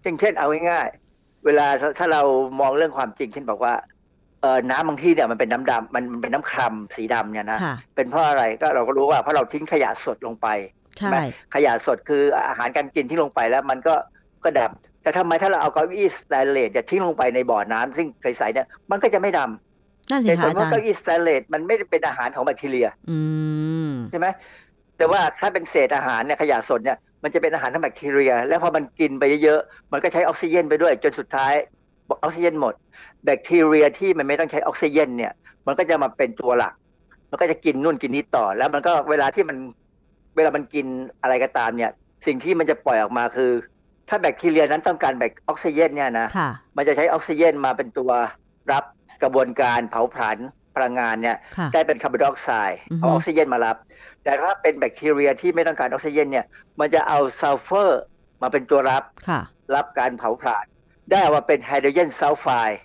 เช่นเอาง่ายๆเวลาถ้าเรามองเรื่องความจริงเช่นบอกว่าเออน้ำบางที่เนี่ยมันเป็นน้ำดำมันเป็นน้ำครำสีดำเนี่ยนะเป็นเพราะอะไรก็เราก็รู้ว่าเพราะเราทิ้งขยะสดลงไปใช่ขยะสดคืออาหารการกินที่ลงไปแล้วมันก็ก็ดำแต่ทำไมถ้าเราเอาเก้าอี้สแตนเลสจะทิ้งลงไปในบ่อน้ำซึ่งใสๆเนี่ยมันก็จะไม่ดำนั่นสิคะอาจารย์เก้าอี้สแตนเลสมันไม่ได้เป็นอาหารของแบคทีเรียใช่ไหมแต่ว่าถ้าเป็นเศษอาหารเนี่ยขยะสดเนี่ยมันจะเป็นอาหารทั้งแบคทีเรีย แล้วพอมันกินไปเยอะๆมันก็ใช้ออกซิเจนไปด้วยจนสุดท้าย ออกซิเจนหมด แบคทีเรียที่มันไม่ต้องใช้ออกซิเจนเนี่ย มันก็จะมาเป็นตัวหลัก มันก็จะกินนู่นกินนี้ต่อ แล้วมันก็เวลาที่มันเวลามันกินอะไรก็ตามเนี่ย สิ่งที่มันจะปล่อยออกมาคือ ถ้าแบคทีเรียนั้นต้องการแบคออกซิเจนเนี่ยนะมันจะใช้ออกซิเจนมาเป็นตัวรับกระบวนการเผาผลาญพลังงานเนี่ยได้เป็นคาร์บอนไดออกไซด์เอาออกซิเจนมารับ แต่ถ้าเป็นแบคทีเรียที่ไม่ต้องการออกซิเจนเนี่ย มันจะเอาซัลเฟอร์มาเป็นตัวรับรับการเผาผลาญ ได้ว่าเป็นไฮโดรเจนซัลไฟด์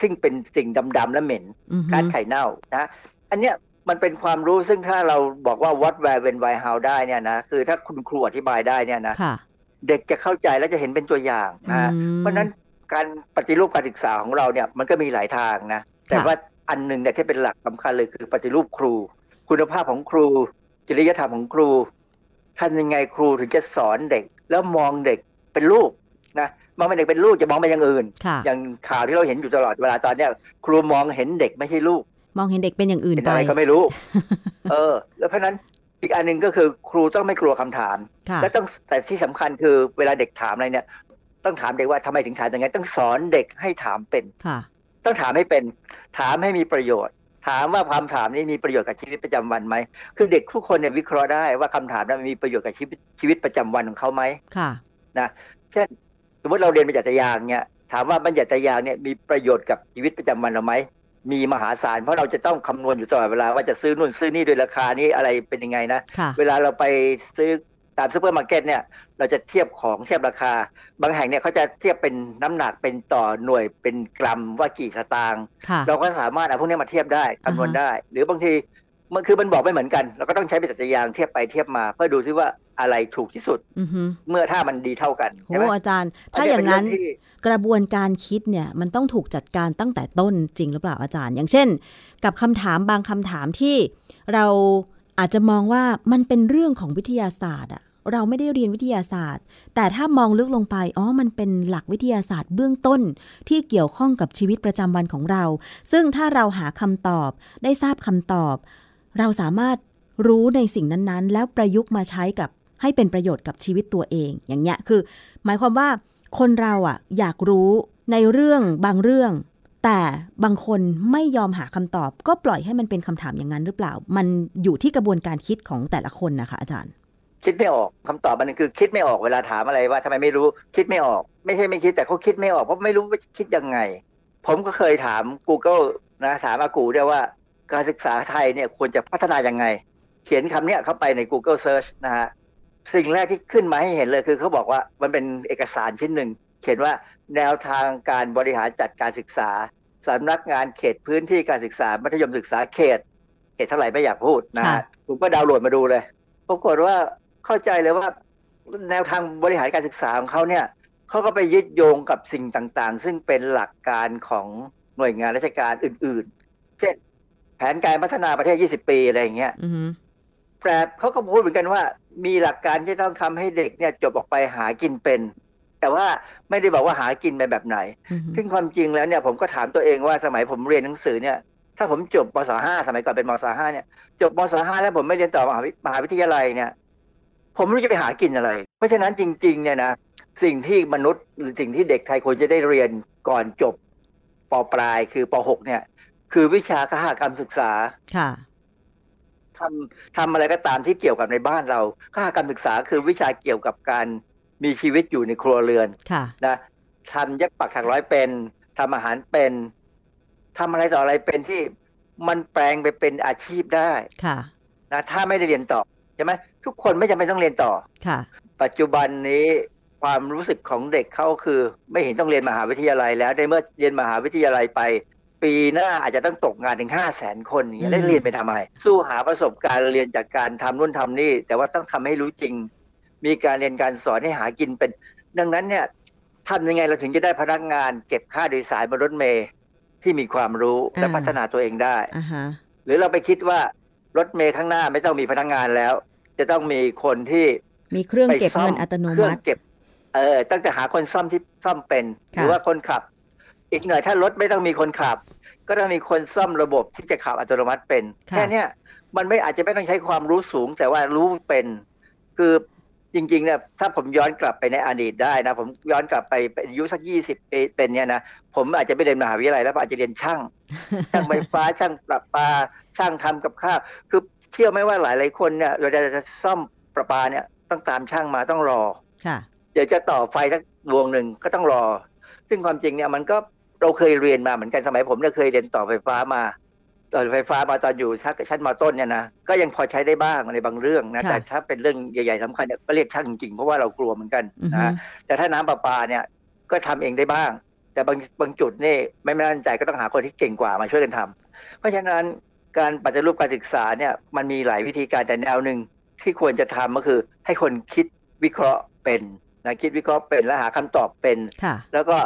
ซึ่งเป็นสิ่งดำๆและเหม็นก๊าซไข่เน่านะ อันเนี้ยมันเป็นความรู้ซึ่งถ้าเราบอกว่า what where when why how ได้เนี่ยนะคือถ้าคุณครูอธิบายได้เนี่ยนะเด็กจะเข้าใจและจะเห็นเป็นตัวอย่างนะเพราะนั้นการปฏิรูปการศึกษาของเราเนี่ยมันก็มีหลายทางนะ แต่ว่าอันหนึ่งเนี่ยที่เป็นหลักสำคัญเลยคือปฏิรูปครู คุณภาพของครู จริยธรรมของครูทำยังไงครูถึงจะสอนเด็ก แล้วมองเด็กเป็นลูกนะ มองเป็นเด็กเป็นลูกจะมองไปอย่างอื่น อย่างข่าวที่เราเห็นอยู่ตลอดเวลาตอนเนี้ยครูมองเห็นเด็กไม่ใช่ลูก มองเห็นเด็กเป็นอย่างอื่นไปก็ไม่รู้ เออ แล้วเพราะนั้นอีกอันหนึ่งก็คือครูต้องไม่กลัวคำถาม และต้องแต่ที่สำคัญคือเวลาเด็กถามอะไรเนี่ย ต้องถามเด็กว่าทำไมถึงถามอย่างนี้ต้องสอนเด็กให้ถามเป็นต้องถามให้เป็น ถามให้มีประโยชน์ ถามว่าความถามนี้มีประโยชน์กับชีวิตประจำวันไหมคือเด็กทุกคนเนี่ยวิเคราะห์ได้ว่าคำถามนั้นมีประโยชน์กับชีวิตชีวิตประจำวันของเขาไหมค่ะนะเช่น มมติเราเรียนบัญญัติยางเนี่ยถามว่าบัญญัติยางเนี่ยมีประโยชน์กับชีวิตประจำวันเราไหมมีมหาศาลเพราะเราจะต้องคำนวณอยู่ตลอดเวลาว่าจะซื้อนู่นซื้อนี่โดยราคานี้อะไรเป็นยังไงนะเวลาเราไปซื้อตามซูเปอร์มาร์เก็ตเนี่ยเราจะเทียบของเทียบราคา บางแห่งเนี่ยเขาจะเทียบเป็นน้ำหนักเป็นต่อหน่วยเป็นกรัมว่ากี่สตางค์เราก็สามารถเอาพวกนี้มาเทียบได้คำนวณได้ หรือบางทีมันคือมันบอกไม่เหมือนกัน เราก็ต้องใช้บัญญัติไตรยางศ์เทียบไปเทียบมา เพื่อดูซิว่า อะไรถูกที่สุดเมื่อถ้ามันดีเท่ากันโอ้อาจารย์ ถ้าอย่างนั้นกระบวนการคิดเนี่ย มันต้องถูกจัดการตั้งแต่ต้นจริงหรือเปล่าอาจารย์ อย่างเช่น กับคำถามบางคำถามที่เราอาจจะมองว่ามันเป็นเรื่องของวิทยาศาสตร์อะเราไม่ได้เรียนวิทยาศาสตร์ แต่ถ้ามองลึกลงไป อ๋อ มันเป็นหลักวิทยาศาสตร์เบื้องต้น ที่เกี่ยวข้องกับชีวิตประจำวันของเรา ซึ่งถ้าเราหาคำตอบ ได้ทราบคำตอบ เราสามารถรู้ในสิ่งนั้นๆ แล้วประยุกต์มาใช้กับ ให้เป็นประโยชน์กับชีวิตตัวเอง อย่างเงี้ยคือ หมายความว่าคนเราอะอยากรู้ในเรื่องบางเรื่อง แต่บางคนไม่ยอมหาคำตอบ ก็ปล่อยให้มันเป็นคำถามอย่างนั้นหรือเปล่า มันอยู่ที่กระบวนการคิดของแต่ละคนนะคะอาจารย์ คิดไม่ออกคำตอบมันคือ คิดไม่ออกเวลาถามอะไรว่าทำไมไม่รู้คิดไม่ออก ไม่ใช่ไม่คิดแต่เขาคิดไม่ออกเพราะไม่รู้ว่าคิดยังไง ผมก็เคยถาม Google นะถามอากูด้วยว่าการศึกษาไทยเนี่ยควรจะพัฒนายังไง เขียนคำเนี้ยเข้าไปใน Google Search นะฮะ สิ่งแรกที่ขึ้นมาให้เห็นเลยคือเขาบอกว่ามันเป็นเอกสารชิ้นหนึ่ง เขียนว่าแนวทางการบริหารจัดการศึกษาสำนักงานเขตพื้นที่การศึกษา มัธยมศึกษาเขต เขตเท่าไหร่ไม่อยากพูดนะฮะผมก็ดาวน์โหลดมาดูเลยปรากฏว่าเข้าใจเลยว่า แนวทางบริหารการศึกษาของเขาเนี่ยเขาก็ไปยึดโยงกับสิ่งต่างๆ ซึ่งเป็นหลักการของหน่วยงานราชการอื่นๆ เช่น แผนการพัฒนาประเทศ 20 ปีอะไรอย่างเงี้ยแต่เขาก็พูดเหมือนกันว่า มีหลักการที่ต้องทำให้เด็กเนี่ยจบออกไปหากินเป็น แต่ว่าไม่ได้บอกว่าหากินไปแบบไหน ซึ่งความจริงแล้วเนี่ยผมก็ถามตัวเองว่าสมัยผมเรียนหนังสือเนี่ย ถ้าผมจบมศห้าสมัยก่อนเป็นมศห้าเนี่ย จบมศห้าแล้วผมไม่เรียนต่อมหาวิทยาลัยเนี่ย ผมไม่รู้จะไปหากินอะไร เพราะฉะนั้นจริง ๆ เนี่ยนะสิ่งที่มนุษย์หรือสิ่งที่เด็กไทยควรจะได้เรียนก่อนจบปปลายคือปหกเนี่ย คือวิชาคหกรรมศึกษาค่ะ ทำทำอะไรก็ตามที่เกี่ยวกับในบ้านเราคหกรรมศึกษาคือวิชาเกี่ยวกับการมีชีวิตอยู่ในครัวเรือนค่ะนะทำยักปักถักร้อยเป็นทำอาหารเป็นทำอะไรต่ออะไรเป็นที่มันแปลงไปเป็นอาชีพได้ค่ะนะถ้าไม่ได้เรียนต่อใช่ไหมทุกคนไม่จำเป็นต้องเรียนต่อค่ะ ปัจจุบันนี้ความรู้สึกของเด็กเขาคือ ไม่เห็นต้องเรียนมหาวิทยาลัยแล้วในเมื่อเรียนมหาวิทยาลัยไป ปีหน้าอาจจะต้องตกงานถึงห้าแสนคนอย่างนี้ได้เรียนไปทำไมสู้หาประสบการณ์เรียนจากการทำนู่นทำนี่ แต่ว่าต้องทำให้รู้จริง มีการเรียนการสอนให้หากินเป็น ดังนั้นเนี่ยทำยังไงเราถึงจะได้พนักงาน เก็บค่าโดยสารบนรถเมย์ที่มีความรู้และพัฒนาตัวเองได้หรือเราไปคิดว่ารถเมย์ข้างหน้าไม่ต้องมีพนักงานแล้ว จะต้องมีคนที่มีเครื่องเก็บเงินอัตโนมัติเก็บเออตั้งแต่หาคนซ่อมที่ซ่อมเป็น หรือว่าคนขับ อีกหน่อยถ้ารถไม่ต้องมีคนขับ ก็ต้องมีคนซ่อมระบบที่จะขับอัตโนมัติเป็น แค่นี้มันไม่อาจจะไม่ต้องใช้ความรู้สูง แต่ว่ารู้เป็น คือจริงๆเนี่ยถ้าผมย้อนกลับไปในอดีตได้นะ ผมย้อนกลับไปอายุสักยี่สิบปีเป็นเนี่ยนะผมอาจจะไม่เรียนมหาวิทยาลัยแล้วอาจจะเรียนช่างช่างไฟฟ้าช่างปรับปาช่างทำกับข้าวคือเชื่อไหมว่าหลายหลายคนเนี่ยเราจะจะซ่อมประปาเนี่ยต้องตามช่างมาต้องรอค่ะเดี๋ยวจะต่อไฟสักดวงหนึ่งก็ต้องรอ ซึ่งความจริงเนี่ยมันก็ เราเคยเรียนมาเหมือนกันสมัยผมเนี่ยเคยเรียนต่อไฟฟ้ามาต่อไฟฟ้ามาตอนอยู่ชั้นมต้นเนี่ยนะก็ยังพอใช้ได้บ้างในบางเรื่องนะแต่ถ้าเป็นเรื่องใหญ่ๆสำคัญเนี่ยก็เรียกช่างจริงเพราะว่าเรากลัวเหมือนกันนะแต่ถ้าน้ำประปาเนี่ยก็ทำเองได้บ้าง แต่บางบางจุดนี่ไม่มั่นใจก็ต้องหาคนที่เก่งกว่ามาช่วยกันทำเพราะฉะนั้นการปฏิรูปการศึกษาเนี่ยมันมีหลายวิธีการแต่แนวหนึ่งที่ควรจะทำก็คือ ให้คนคิดวิเคราะห์เป็นนะคิดวิเคราะห์เป็นและหาคำตอบเป็น แล้วก็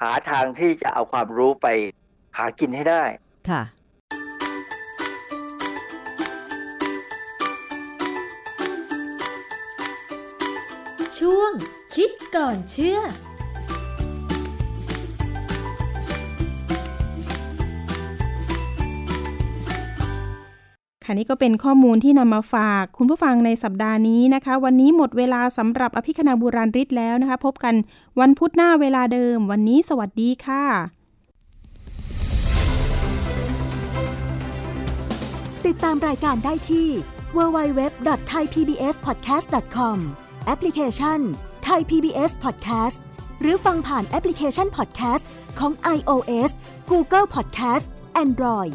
หาทางที่จะเอาความรู้ไปหากินให้ได้ ค่ะ ช่วงคิดก่อนเชื่อ ค่ะนี่ก็เป็นข้อมูลที่นำมาฝากคุณผู้ฟังในสัปดาห์นี้นะคะ วันนี้หมดเวลาสำหรับอภิคณาบุราริศแล้วนะคะ พบกันวันพุธหน้าเวลาเดิม วันนี้สวัสดีค่ะ ติดตามรายการได้ที่ www.thaipbspodcast.com แอปพลิเคชัน Thai PBS Podcast หรือฟังผ่านแอปพลิเคชัน Podcast ของ iOS Google Podcast Android